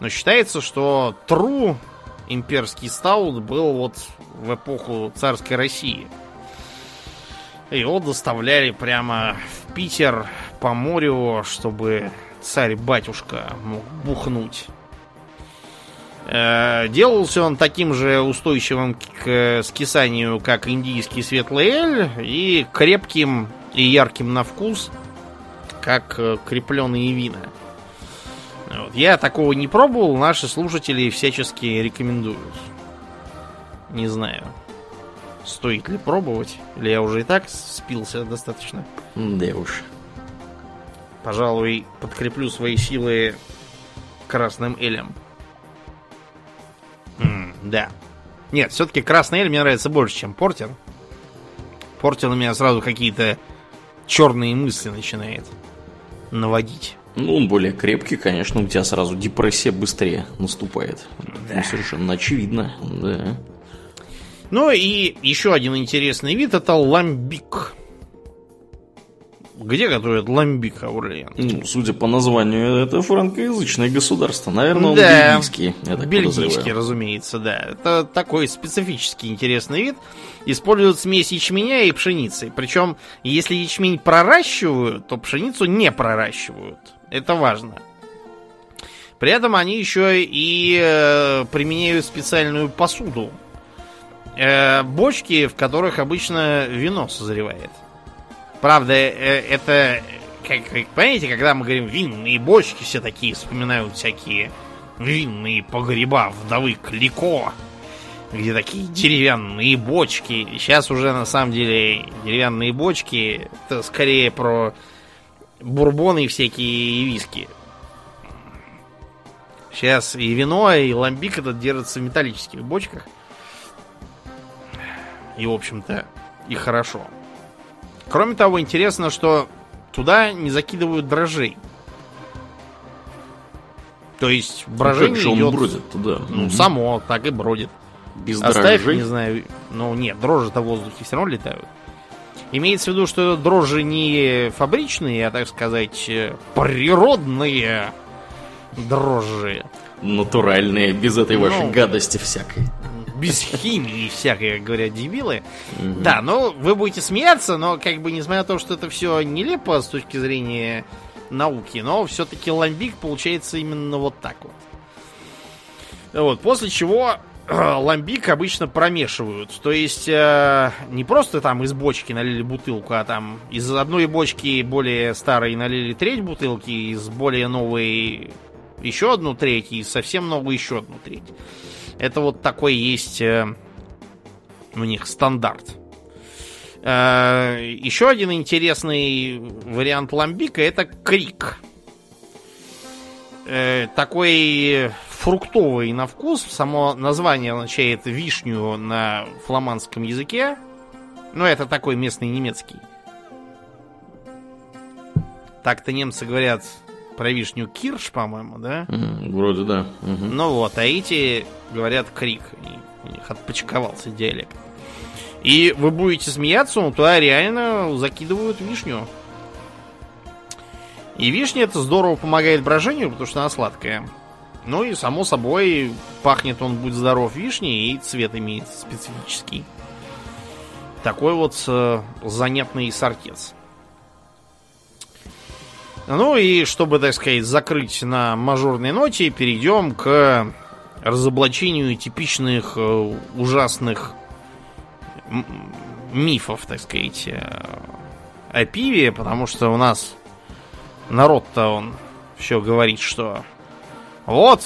Но считается, что Тру имперский стаут был вот в эпоху царской России. Его доставляли прямо в Питер по морю, чтобы царь-батюшка мог бухнуть. Э, делался он таким же устойчивым к скисанию, как индийский светлый эль, и крепким и ярким на вкус, как э, крепленные вина. Вот. Я такого не пробовал, наши слушатели всячески рекомендуют. Не знаю, стоит ли пробовать, или я уже и так спился достаточно. Да уж. Пожалуй, подкреплю свои силы красным элем. М, да. Нет, все-таки красный эль мне нравится больше, чем портер. Портер на меня сразу какие-то черные мысли начинает наводить. Ну, он более крепкий, конечно, у тебя сразу депрессия быстрее наступает. Ну, совершенно очевидно, да. Ну и еще один интересный вид это ламбик. Где готовят ламбик, Аурлиен? Ну, судя по названию, это франкоязычное государство. Наверное, он Да. бельгийский, я так Бельгийский, подозреваю. разумеется, да. Это такой специфический интересный вид. Используют смесь ячменя и пшеницы. Причем, если ячмень проращивают, то пшеницу не проращивают. Это важно. При этом они еще и э, применяют специальную посуду. Э, бочки, в которых обычно вино созревает. Правда, э, это, как, как понимаете, когда мы говорим винные бочки, все такие вспоминают всякие винные погреба вдовы Клико, где такие деревянные бочки. Сейчас уже на самом деле деревянные бочки это скорее про бурбоны всякие и виски. Сейчас и вино, и ламбик этот держатся в металлических бочках. И, в общем-то, и хорошо. Кроме того, интересно, что туда не закидывают дрожжей. То есть Ну, брожение он идет, бродит туда? ну, Мгм. само так и бродит. Без Оставь, дрожжей? не знаю, ну нет, дрожжи-то в воздухе все равно летают. Имеется в виду, что дрожжи не фабричные, а, так сказать, э, природные дрожжи. Натуральные, без этой вашей Ну. гадости всякой. Без химии всякой, как говорят дебилы. Да, ну вы будете смеяться, но как бы несмотря на то, что это все нелепо с точки зрения науки, но все-таки ламбик получается именно вот так вот. Вот, после чего ламбик обычно промешивают. То есть э, не просто там из бочки налили бутылку, а там из одной бочки более старой налили треть бутылки, из более новой еще одну треть, и совсем новой еще одну треть. Это вот такой есть э, у них стандарт. Э, еще один интересный вариант ламбика это крик. Э, такой фруктовый на вкус. Само название означает вишню на фламандском языке. Ну, это такой местный немецкий. Так-то немцы говорят про вишню кирш, по-моему, да? Вроде да. Мгм. Ну вот, а эти говорят крик. И у них отпочковался диалект. И вы будете смеяться, но туда реально закидывают вишню. И вишня это здорово помогает брожению, потому что она сладкая. Ну и само собой пахнет он, будь здоров, вишней, и цвет имеет специфический. Такой вот э, занятный сортец. Ну и чтобы, так сказать, закрыть на мажорной ноте, перейдем к разоблачению типичных э, ужасных мифов, так сказать, э, о пиве, потому что у нас народ-то он все говорит, что вот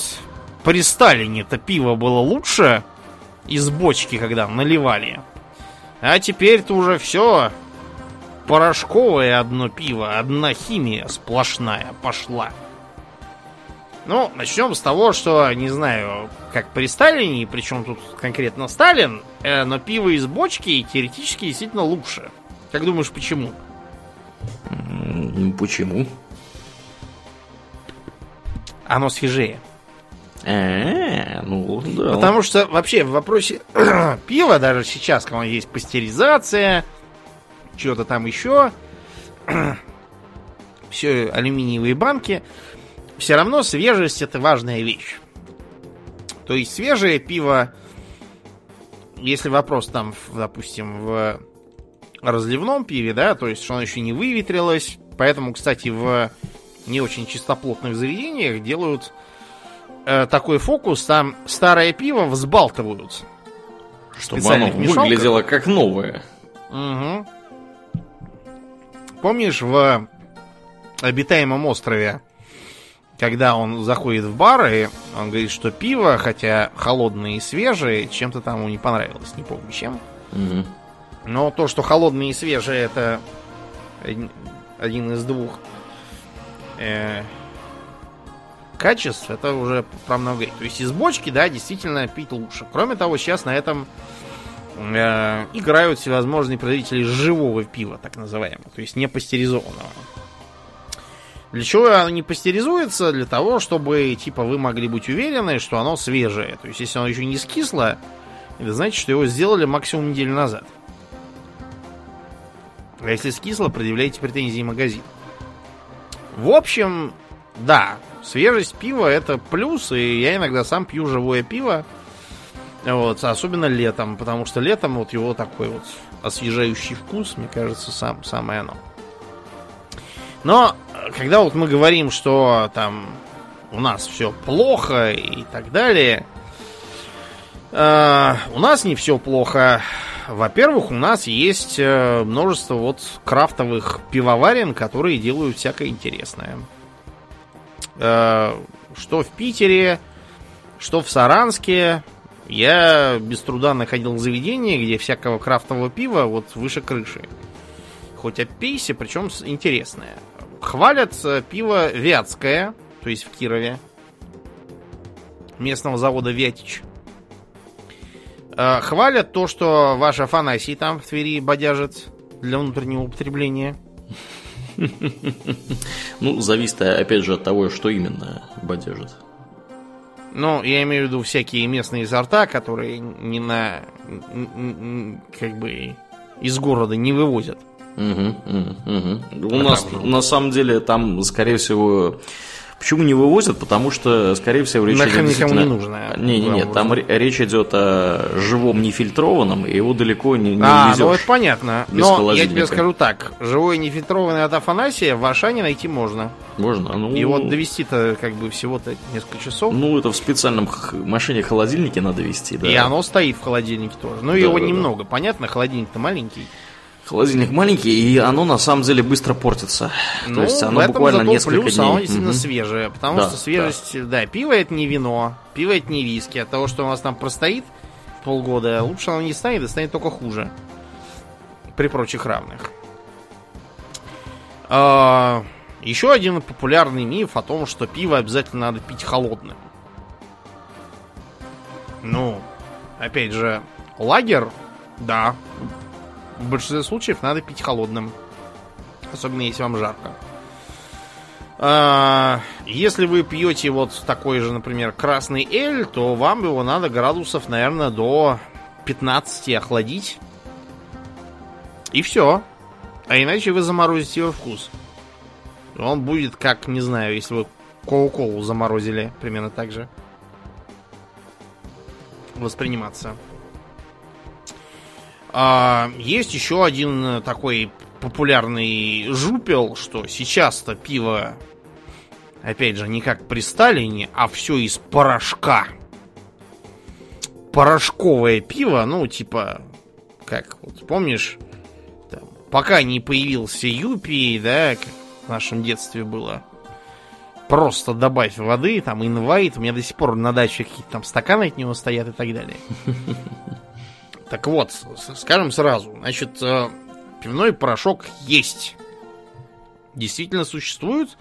при Сталине-то пиво было лучше из бочки, когда наливали. А теперь-то уже все порошковое одно пиво, одна химия сплошная пошла. Ну, начнем с того, что, не знаю, как при Сталине, причем тут конкретно Сталин, э, но пиво из бочки теоретически действительно лучше. Как думаешь, почему? М, Почему? Оно свежее. Э, ну да. Потому что вообще в вопросе [CLEARS THROAT] пива, даже сейчас, когда есть пастеризация, что-то там еще, [CLEARS THROAT] все алюминиевые банки. Все равно свежесть это важная вещь. То есть свежее пиво, если вопрос там, допустим, в разливном пиве, да, то есть что оно еще не выветрилось. Поэтому, кстати, в не очень чистоплотных заведениях делают э, такой фокус, там старое пиво взбалтывают. Чтобы оно выглядело как новое. Угу. Помнишь в обитаемом острове, когда он заходит в бар, и он говорит, что пиво, хотя холодное и свежее, чем-то там ему не понравилось, не помню чем. Угу. Но то, что холодное и свежее, это один из двух э, качеств, это уже про много. То есть из бочки, да, действительно пить лучше. Кроме того, сейчас на этом э, играют всевозможные производители живого пива, так называемого, то есть не пастеризованного. Для чего оно не пастеризуется? Для того, чтобы, типа, вы могли быть уверены, что оно свежее. То есть, если оно еще не скисло, это значит, что его сделали максимум неделю назад. А если скисло, предъявляйте претензии магазин. В общем, да, свежесть пива это плюс, и я иногда сам пью живое пиво. Вот, особенно летом, потому что летом вот его такой вот освежающий вкус, мне кажется, сам, самое оно. Но когда вот мы говорим, что там у нас все плохо и так далее, э, у нас не все плохо. Во-первых, у нас есть э, множество вот крафтовых пивоварен, которые делают всякое интересное. Э, что в Питере, что в Саранске. Я без труда находил заведение, где всякого крафтового пива вот выше крыши. Хоть о пейсе, причем интересное. Хвалят пиво Вятское, то есть в Кирове. Местного завода Вятич. Э, хвалят то, что ваш Афанасий там в Твери бодяжит для внутреннего употребления. [LAUGHS] Ну, зависит, опять же, от того, что именно бодяжит. Ну, я имею в виду всякие местные сорта, которые не на... как бы из города не вывозят. Угу, угу, угу. У нас, на самом деле, там, скорее всего, Почему не вывозят? Потому что, скорее всего, речь Нахрен идет действительно... не нужно. Не, не, не, там речь идет о живом нефильтрованном, и его далеко не, не а, увезешь. ну это понятно. Но я тебе скажу так, живой нефильтрованный от Афанасия в Ашане найти можно. Можно, ну... И вот довести-то как бы всего-то несколько часов. Ну, это в специальном машине-холодильнике надо вести, да. И оно стоит в холодильнике тоже. Ну, да, его да, немного, да. понятно, холодильник-то маленький. Холодильник маленький, и оно на самом деле быстро портится. Ну, То есть оно в этом буквально зато несколько плюс, дней. оно действительно угу. свежее. Потому да, что свежесть, да. да, пиво это не вино, пиво это не виски. От того, что у нас там простоит полгода, лучше оно не станет, и станет только хуже. При прочих равных. А, еще один популярный миф о том, что пиво обязательно надо пить холодным. Ну, опять же, лагер, да, в большинстве случаев надо пить холодным. Особенно если вам жарко. А, если вы пьете вот такой же, например, красный эль, то вам его надо градусов, наверное, до 15 охладить. И все. А иначе вы заморозите его вкус. Он будет как, не знаю, если вы кока-колу заморозили, примерно так же. Восприниматься. А, есть еще один э, такой популярный жупел, что сейчас-то пиво, опять же, не как при Сталине, а все из порошка. Порошковое пиво, ну, типа, как, вот помнишь, там, пока не появился Юпи, да, как в нашем детстве было, просто добавь воды, там, инвайт, у меня до сих пор на даче какие-то там стаканы от него стоят и так далее. [LAUGHS] Так вот, скажем сразу, значит, э, пивной порошок есть. Действительно существует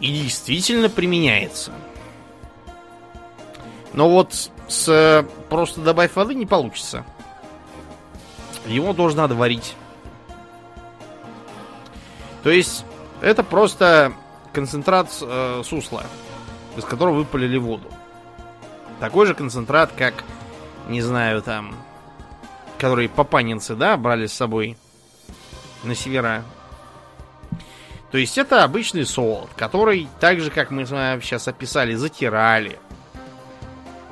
и действительно применяется. Но вот с э, просто добавь воды не получится. Его тоже надо варить. То есть это просто концентрат э, сусла, из которого выпалили воду. Такой же концентрат, как, не знаю, там, которые папанинцы, да, брали с собой на севера. То есть это обычный солод, который, так же, как мы с вами сейчас описали, затирали.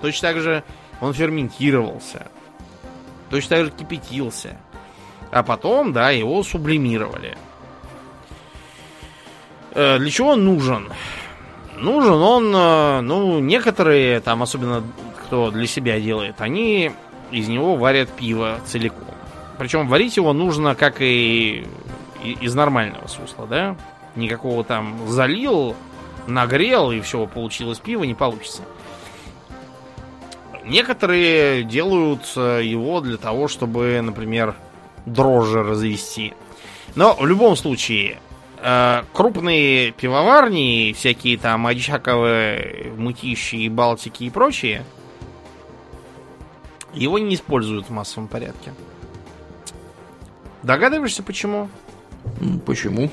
Точно так же он ферментировался. Точно так же кипятился. А потом, да, его сублимировали. Э, для чего он нужен? Нужен он, э, ну, некоторые, там, особенно кто для себя делает, они из него варят пиво целиком. Причем варить его нужно, как и из нормального сусла, да? Никакого там залил, нагрел и все, получилось пиво, не получится. Некоторые делают э, его для того, чтобы, например, дрожжи развести. Но в любом случае, э, крупные пивоварни, всякие там Очаковые, Мытищи Балтики и прочие, его не используют в массовом порядке. Догадываешься, почему? Почему?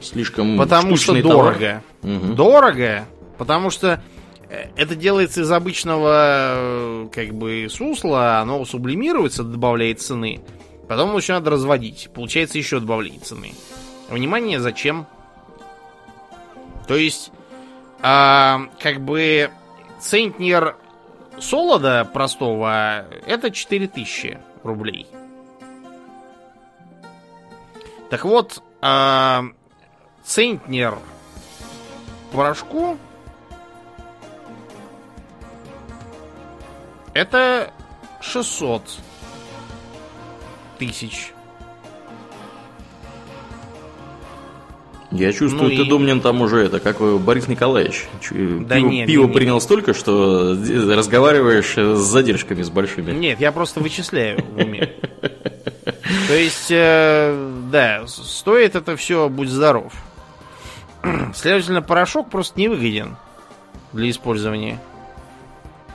Слишком Потому что дорого. Угу. Дорого, потому что э, это делается из обычного как бы сусла, оно сублимируется, добавляет цены. Потом еще надо разводить. Получается еще добавление цены. Внимание, зачем? То есть, а, как бы центнер солода простого это 4000 рублей. Так вот, а, центнер порошку это 600 тысяч. Я чувствую, Ну ты, и- Домнин, там уже это, как Борис Николаевич. Да пиво, нет, пиво нет, нет. принял столько, что э, разговариваешь э, с задержками с большими. Нет, я просто вычисляю в уме. [LAUGHS] То есть, э, да, стоит это все, будь здоров. [CLEARS THROAT] Следовательно, порошок просто не выгоден для использования.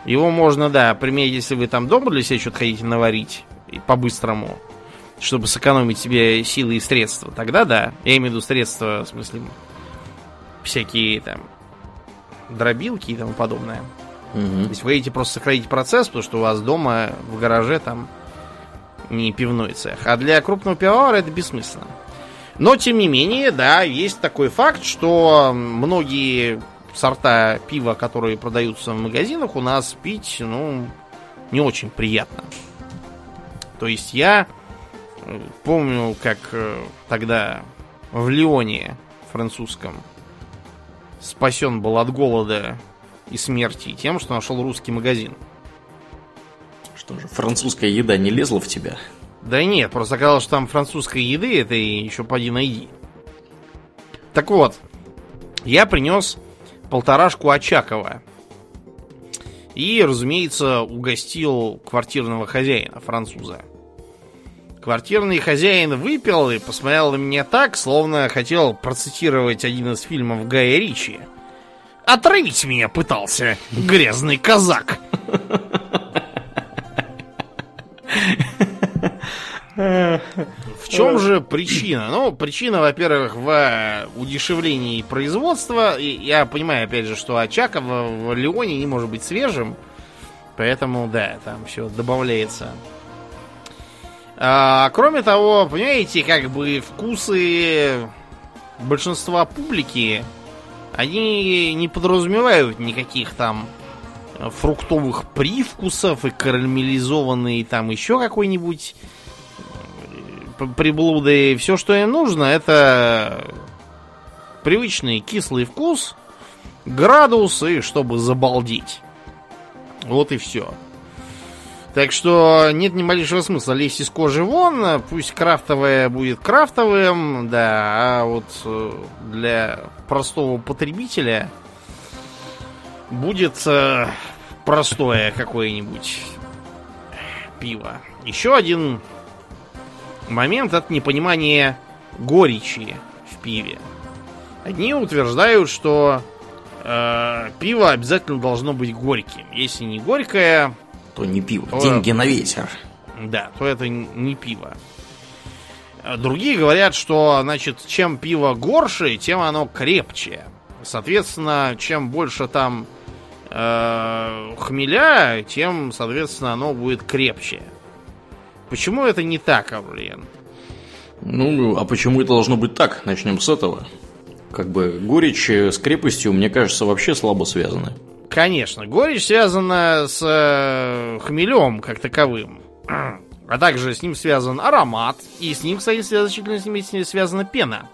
Его можно, да, применить, если вы там дома для себя что-то хотите наварить и по-быстрому, чтобы сэкономить себе силы и средства. Тогда да. Я имею в виду средства, в смысле, всякие там дробилки и тому подобное. Мгм. То есть вы хотите просто сократить процесс, потому что у вас дома в гараже там не пивной цех. А для крупного пивовара это бессмысленно. Но, тем не менее, да, есть такой факт, что многие сорта пива, которые продаются в магазинах, у нас пить, ну, не очень приятно. То есть я помню, как э, тогда в Лионе французском спасен был от голода и смерти тем, что нашел русский магазин. Что же, французская еда не лезла в тебя? Да нет, просто оказалось, что там французской еды, это еще поди найди. Так вот, я принес полторашку Очакова. И, разумеется, угостил квартирного хозяина, француза. Квартирный хозяин выпил и посмотрел на меня так, словно хотел процитировать один из фильмов Гая Ричи. «Отравить меня пытался, грязный казак!» В чем же причина? Ну, причина, во-первых, в удешевлении производства. Я понимаю, опять же, что Очаков в Леоне не может быть свежим. Поэтому, да, там все добавляется. А, кроме того, понимаете, как бы вкусы большинства публики, они не подразумевают никаких там э, фруктовых привкусов и карамелизованный там еще какой-нибудь п- приблуды. Все, что им нужно, это привычный кислый вкус, градус и чтобы забалдеть. Вот и все. Так что нет ни малейшего смысла лезть из кожи вон. Пусть крафтовое будет крафтовым, да, а вот э, для простого потребителя будет э, простое какое-нибудь пиво. Еще один момент это непонимание горечи в пиве. Одни утверждают, что э, пиво обязательно должно быть горьким. Если не горькое, То не пиво, Ой. деньги на ветер. да, то это не пиво. А Другие говорят, что, значит, чем пиво горше, тем оно крепче. Соответственно, чем больше там э, хмеля, тем, соответственно, оно будет крепче. Почему это не так, Аурлиен? Ну, а почему это должно быть так? Начнем с этого. Как бы горечь с крепостью, мне кажется, вообще слабо связаны. Конечно, горечь связана с э, хмелем как таковым. А также с ним связан аромат. И с ним, кстати, значительно с ним связана пена.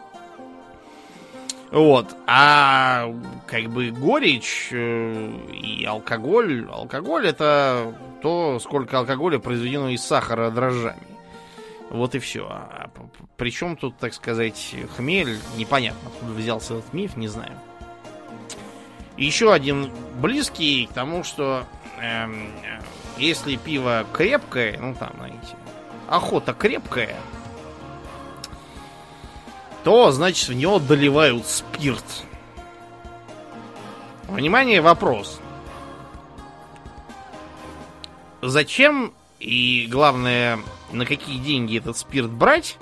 Вот. А как бы горечь э, и алкоголь. Алкоголь это то, сколько алкоголя произведено из сахара дрожжами. Вот и все. А причем тут, так сказать, хмель, непонятно, откуда взялся этот миф, не знаю. Еще один близкий к тому, что эм, если пиво крепкое, ну там, знаете, охота крепкая, то, значит, в него доливают спирт. Внимание, вопрос. Зачем и, главное, на какие деньги этот спирт брать,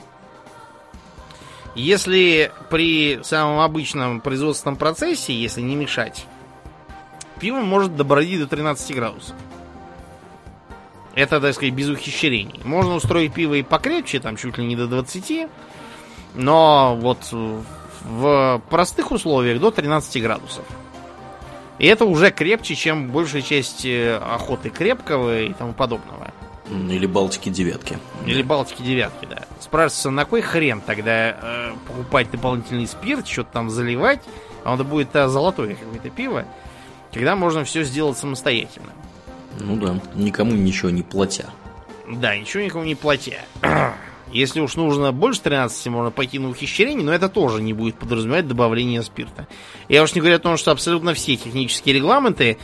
если при самом обычном производственном процессе, если не мешать, пиво может добродить до 13 градусов. Это, так сказать, без ухищрений. Можно устроить пиво и покрепче, там чуть ли не до 20, но вот в простых условиях до 13 градусов. И это уже крепче, чем большая часть э, охоты крепкого и тому подобного. Или Балтики девятки. Или Балтики девятки, да. Спрашивается, на кой хрен тогда э, покупать дополнительный спирт, что-то там заливать, а он будет а, золотое какое-то пиво, когда можно все сделать самостоятельно. Ну да, никому ничего не платя. Да, ничего никому не платя. [CLEARS THROAT] Если уж нужно больше 13, можно пойти на ухищрение, но это тоже не будет подразумевать добавление спирта. Я уж не говорю о том, что абсолютно все технические регламенты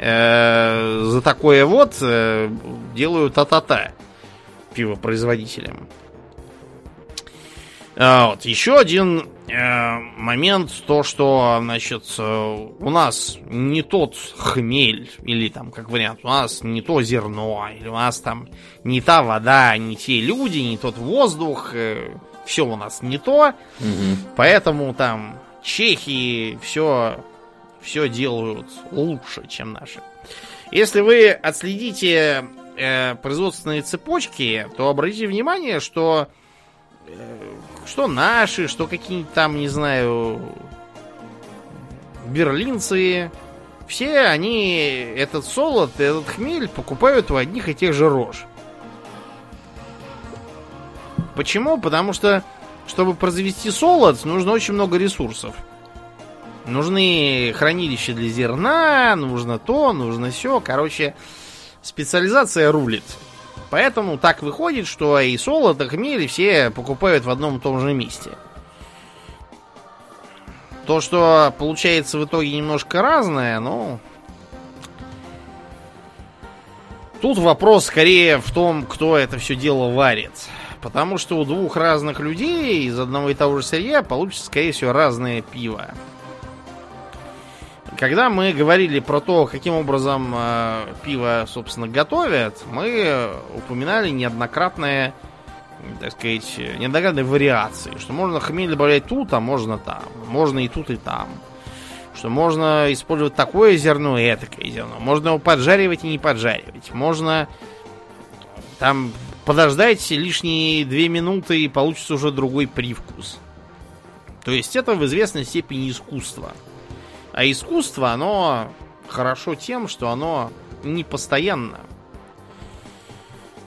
э, за такое вот э, делают та-та-та пивопроизводителям. А, вот. Еще один э, момент, то, что, значит, э, у нас не тот хмель, или там, как вариант, у нас не то зерно, или у нас там не та вода, не те люди, не тот воздух, э, все у нас не то, угу. поэтому там чехи все, все делают лучше, чем наши. Если вы отследите э, производственные цепочки, то обратите внимание, что э, что наши, что какие-нибудь там, не знаю, берлинцы, все они этот солод, этот хмель покупают в одних и тех же рож. Почему? Потому что, чтобы произвести солод, нужно очень много ресурсов. Нужны хранилища для зерна, нужно то, нужно все. Короче, специализация рулит. Поэтому так выходит, что и солод, и хмель все покупают в одном и том же месте. То, что получается в итоге немножко разное, ну... Тут вопрос скорее в том, кто это все дело варит. Потому что у двух разных людей из одного и того же сырья получится, скорее всего, разное пиво. Когда мы говорили про то, каким образом э, пиво, собственно, готовят, мы упоминали неоднократные, так сказать, неоднократные вариации, что можно хмель добавлять тут, а можно там, можно и тут, и там. Что можно использовать такое зерно и этакое зерно. Можно его поджаривать и не поджаривать. Можно там подождать лишние две минуты и получится уже другой привкус. То есть это в известной степени искусство. А искусство, оно хорошо тем, что оно не постоянно.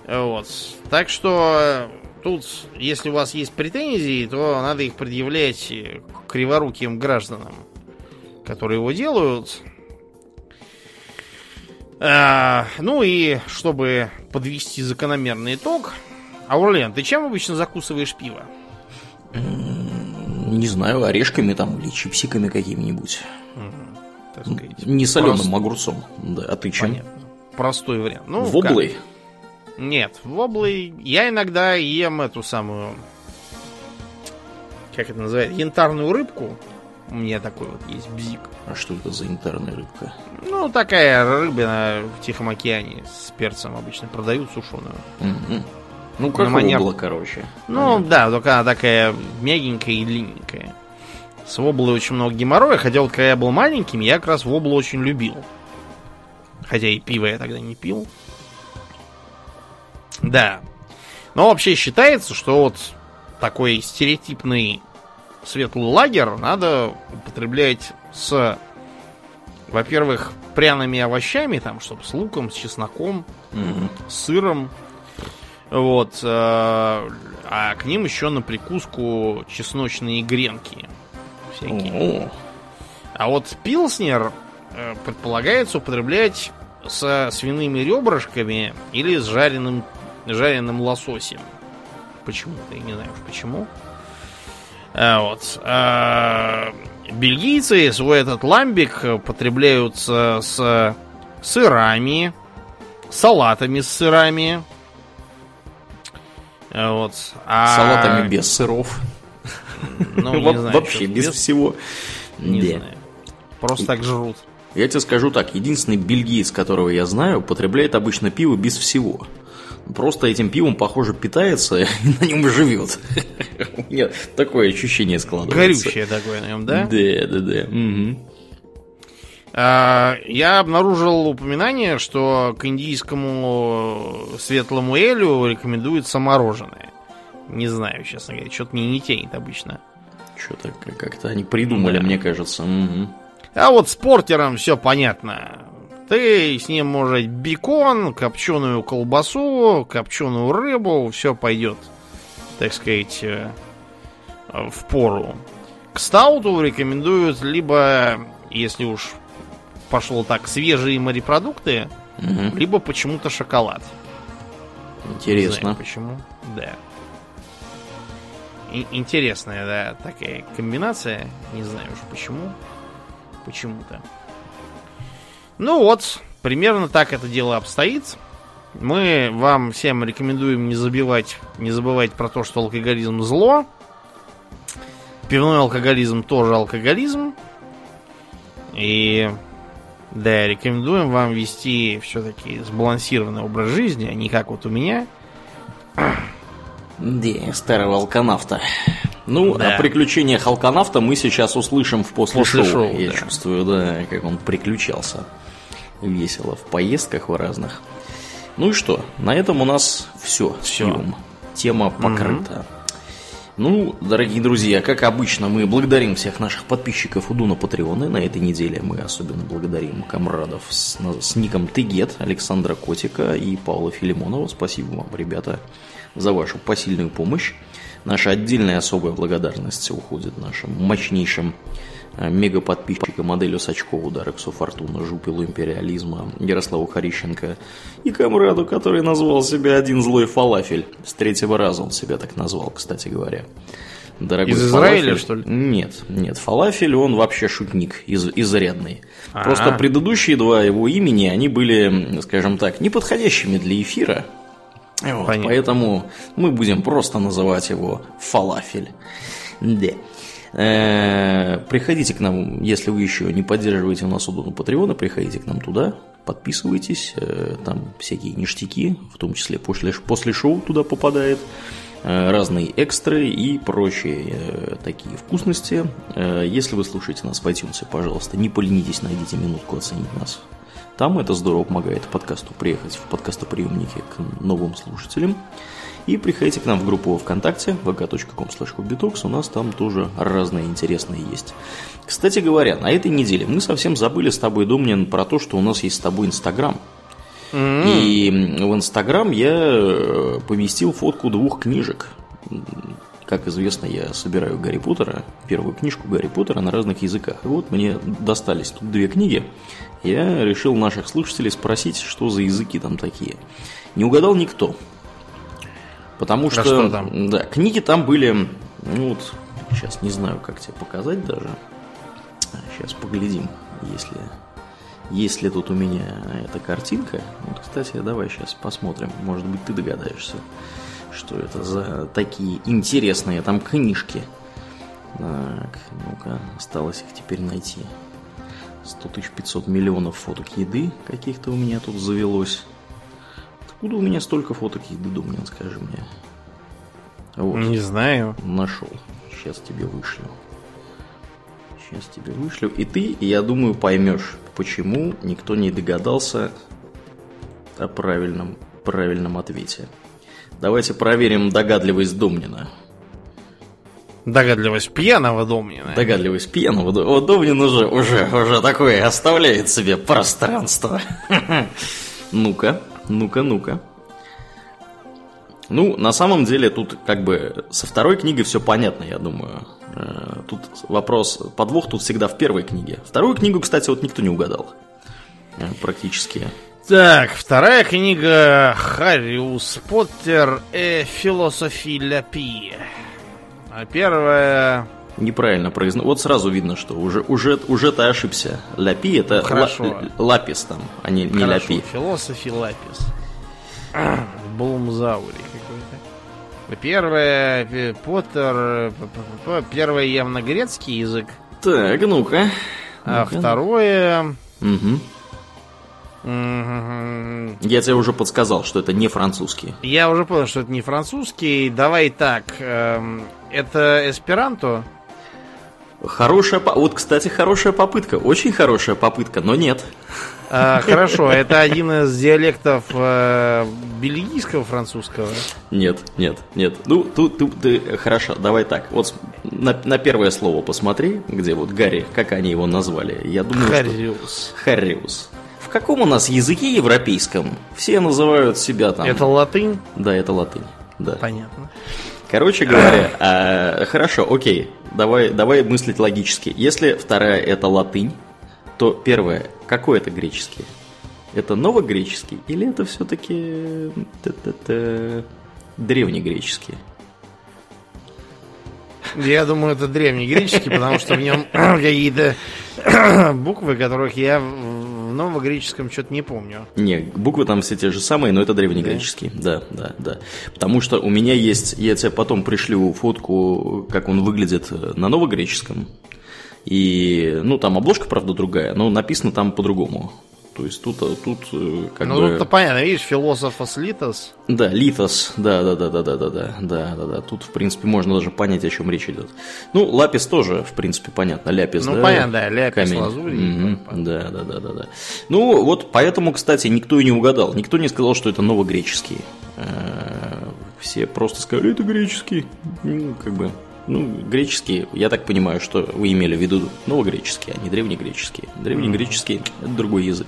Вот. Так что тут, если у вас есть претензии, то надо их предъявлять криворуким гражданам, которые его делают. А, ну и чтобы подвести закономерный итог, Аурлен, ты чем обычно закусываешь пиво? Не знаю, орешками там или чипсиками какими-нибудь. Угу, Не соленым Прост... огурцом. Да, а ты чем? Понятно. Простой вариант. Ну, Воблой? Как? Нет, воблой. Я иногда ем эту самую... Как это называется? Янтарную рыбку. У меня такой вот есть бзик. А что это за янтарная рыбка? Ну, такая рыбина в Тихом океане с перцем обычно продают сушеную. Угу. Ну, как манер... вобла, короче. Ну, Понятно. да, только она такая мягенькая и длинненькая. С воблой очень много геморроя, хотя вот когда я был маленьким, я как раз воблу очень любил. Хотя и пиво я тогда не пил. Да. Но вообще считается, что вот такой стереотипный светлый лагер надо употреблять с, во-первых, пряными овощами, там, чтобы с луком, с чесноком, Мгм. с сыром. Вот. э, А к ним еще на прикуску чесночные гренки. Всякие. О, А вот пилснер э, предполагается употреблять со свиными ребрышками или с жареным, жареным лососем. Почему-то, я не знаю уж почему. А, вот. А, бельгийцы свой этот ламбик потребляют с, с сырами, салатами с сырами. А, Вот. А, Салатами без сыров. Ну, не Во- знаю, Вообще без всего. Не Да. знаю. Просто так жрут. Я тебе скажу так, единственный бельгиец, которого я знаю, употребляет обычно пиво без всего. Просто этим пивом, похоже, питается [LAUGHS] и на нем живет. [LAUGHS] У меня такое ощущение складывается. Горючее такое на нем, да? Да, да, да. А, Я обнаружил упоминание, что к индийскому светлому элю рекомендуется мороженое. Не знаю, честно говоря, что-то мне не тянет обычно. Что-то как-то они придумали, Да. мне кажется. Мгм. А вот с портером все понятно. Ты с ним может бекон, копченую колбасу, копченую рыбу, все пойдет, так сказать, э, в пору. К стауту рекомендуют либо, если уж пошло так, свежие морепродукты, Мгм. либо почему-то шоколад. Не знаю Интересно. почему. Да. Интересная, да, такая комбинация. Не знаю уж почему. Почему-то. Ну вот, примерно так это дело обстоит. Мы вам всем рекомендуем не забивать, не забывать про то, что алкоголизм зло. Пивной алкоголизм тоже алкоголизм. И да, рекомендуем вам вести все-таки сбалансированный образ жизни, а не как вот у меня. Да, старого алканавта. Ну, Да. о приключениях алканавта мы сейчас услышим в после, После шоу. Я да. чувствую, да, как он приключался. Весело в поездках в разных. Ну и что? На этом у нас все. Всё. Тема покрыта. Ну, дорогие друзья, как обычно, мы благодарим всех наших подписчиков у Дуна Патреона. На этой неделе мы особенно благодарим комрадов с, с ником Тыгет, Александра Котика и Павла Филимонова. Спасибо вам, ребята, за вашу посильную помощь. Наша отдельная особая благодарность уходит нашим мощнейшим э, мега-подписчикам Аделю Сачкову, Дарексу Фортуна, Жупилу Империализма, Ярославу Харищенко и комраду, который назвал себя один злой фалафель. С третьего раза он себя так назвал, кстати говоря. Дорогой Из Израиля, фалафель- что ли? Нет, нет, фалафель, он вообще шутник, из, изрядный. А. Просто предыдущие два его имени, они были, скажем так, неподходящими для эфира. Вот, Понятно. поэтому мы будем просто называть его фалафель. Да. Э, Приходите к нам, если вы еще не поддерживаете у нас удобно Патреона, приходите к нам туда, подписывайтесь, э, там всякие ништяки, в том числе после, после шоу туда попадает, э, разные экстры и прочие такие вкусности. Если вы слушаете нас в iTunes, пожалуйста, не поленитесь, найдите минутку оценить нас. Там это здорово помогает подкасту приехать в подкастоприемники к новым слушателям. И приходите к нам в группу ВКонтакте, vk.com slash у нас там тоже разные интересные есть. Кстати говоря, на этой неделе мы совсем забыли с тобой, Домнин, про то, что у нас есть с тобой Инстаграм. И в Инстаграм я э, поместил фотку двух книжек. Как известно, я собираю Гарри Поттера, первую книжку Гарри Поттера на разных языках. И вот мне достались тут две книги. Я решил наших слушателей спросить, что за языки там такие. Не угадал никто. Потому что, что там? да, книги там были, ну вот, сейчас не знаю, как тебе показать даже. Сейчас поглядим, если, если тут у меня эта картинка. Вот, кстати, давай сейчас посмотрим, может быть, ты догадаешься, что это за такие интересные там книжки. Так, ну-ка, осталось их теперь найти. 100 500 миллионов фоток еды каких-то у меня тут завелось. Откуда у меня столько фоток еды, Думнин, скажи мне? Вот, Не знаю. нашел. Сейчас тебе вышлю. Сейчас тебе вышлю. И ты, я думаю, поймешь, почему никто не догадался о правильном, правильном ответе. Давайте проверим догадливость Домнина. Догадливость пьяного Домнина. Догадливость пьяного. Вот Домнин уже, уже, уже такое оставляет себе пространство. [LAUGHS] Ну-ка, ну-ка, ну-ка. Ну, на самом деле, тут как бы со второй книгой все понятно, я думаю. Э, тут вопрос, подвох тут всегда в первой книге. Вторую книгу, кстати, вот никто не угадал. Э, практически. Так, вторая книга Хариус Поттер и Философия. А первая... Неправильно произносится. Вот сразу видно, что уже, уже, уже ты ошибся. Ляпи это Ну, Хорошо. ла- лапис там, а не, не Хорошо, ляпи. Философи Лапис. [CLEARS THROAT] Блумзаури какой-то. Первое, Поттер, первое явно грецкий язык, Так, ну-ка. а Ну-ка. второе... Мгм. Я тебе уже подсказал, что это не французский. Я уже понял, что это не французский. Давай так, эм, это эсперанто? Хорошая, вот, кстати, хорошая попытка, очень хорошая попытка, но нет. А, хорошо, это один из диалектов э, бельгийского французского. Нет, нет, нет. Ну, тут, тут ты, хорошо, давай так. Вот на, на первое слово посмотри, где вот Гарри, как они его назвали. Я думаю, что... Хариус. Каком у нас языке европейском все называют себя там... Это латынь? Да, это латынь. Да. Понятно. Короче говоря, а, хорошо, окей, давай, давай мыслить логически. Если вторая это латынь, то первое, какой это греческий? Это новогреческий или это все-таки древнегреческий? Я думаю, это древнегреческий, потому что в нем какие-то [CLEARS THROAT] [CLEARS THROAT] буквы, которых я в новогреческом что-то не помню. Не, буквы там все те же самые, но это древнегреческий. Да, да, да. Потому что у меня есть, я тебе потом пришлю фотку, как он выглядит на новогреческом. И, ну, там обложка, правда, другая, но написано там по-другому. То есть тут, тут э, как ну, бы... тут-то понятно, видишь, философос литос. Да, литос, да, да, да, да, да, да, да, да, да, да. Тут, в принципе, можно даже понять, о чем речь идет. Ну, лапис тоже, в принципе, понятно. Ляпис, Ну, да? понятно, да, ляпис, камень. лазурь. Мгм, Да, да, да, да, да. Ну, вот поэтому, кстати, никто и не угадал. Никто не сказал, что это новогреческий. Э, Все просто сказали, это греческий. Ну, как бы, ну, греческий, я так понимаю, что вы имели в виду новогреческий, а не древнегреческий. Древнегреческий – это другой язык.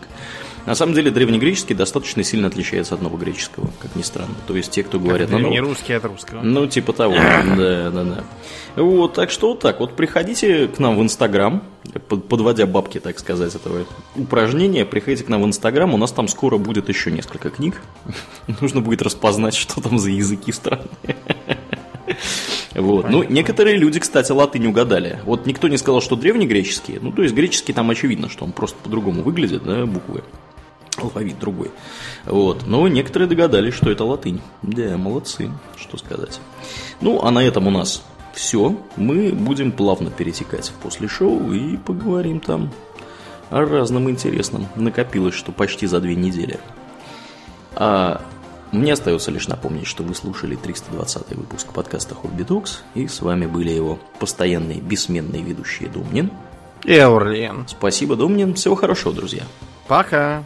На самом деле древнегреческий достаточно сильно отличается от новогреческого, как ни странно. То есть те, кто говорят на новом... русский от русского. Ну, типа того, да, да, да. Вот, так что вот так. Вот приходите к нам в Инстаграм, под- подводя бабки, так сказать, этого упражнения, приходите к нам в Инстаграм, у нас там скоро будет еще несколько книг. [LAUGHS] Нужно будет распознать, что там за языки странные. Вот. Ну, некоторые люди, кстати, латынь угадали. Вот никто не сказал, что древнегреческий. Ну, то есть греческий там очевидно, что он просто по-другому выглядит, да, буквы. Алфавит другой. Вот. Но некоторые догадались, что это латынь. Да, молодцы, что сказать. Ну, а на этом у нас все. Мы будем плавно перетекать в после шоу и поговорим там о разном интересном. Накопилось, что почти за две недели. А мне остается лишь напомнить, что вы слушали 320 выпуск подкаста Хобби Докс, и с вами были его постоянные бессменные ведущие Думнин. И Аурлиен. Спасибо, Думнин. Всего хорошего, друзья. Пока.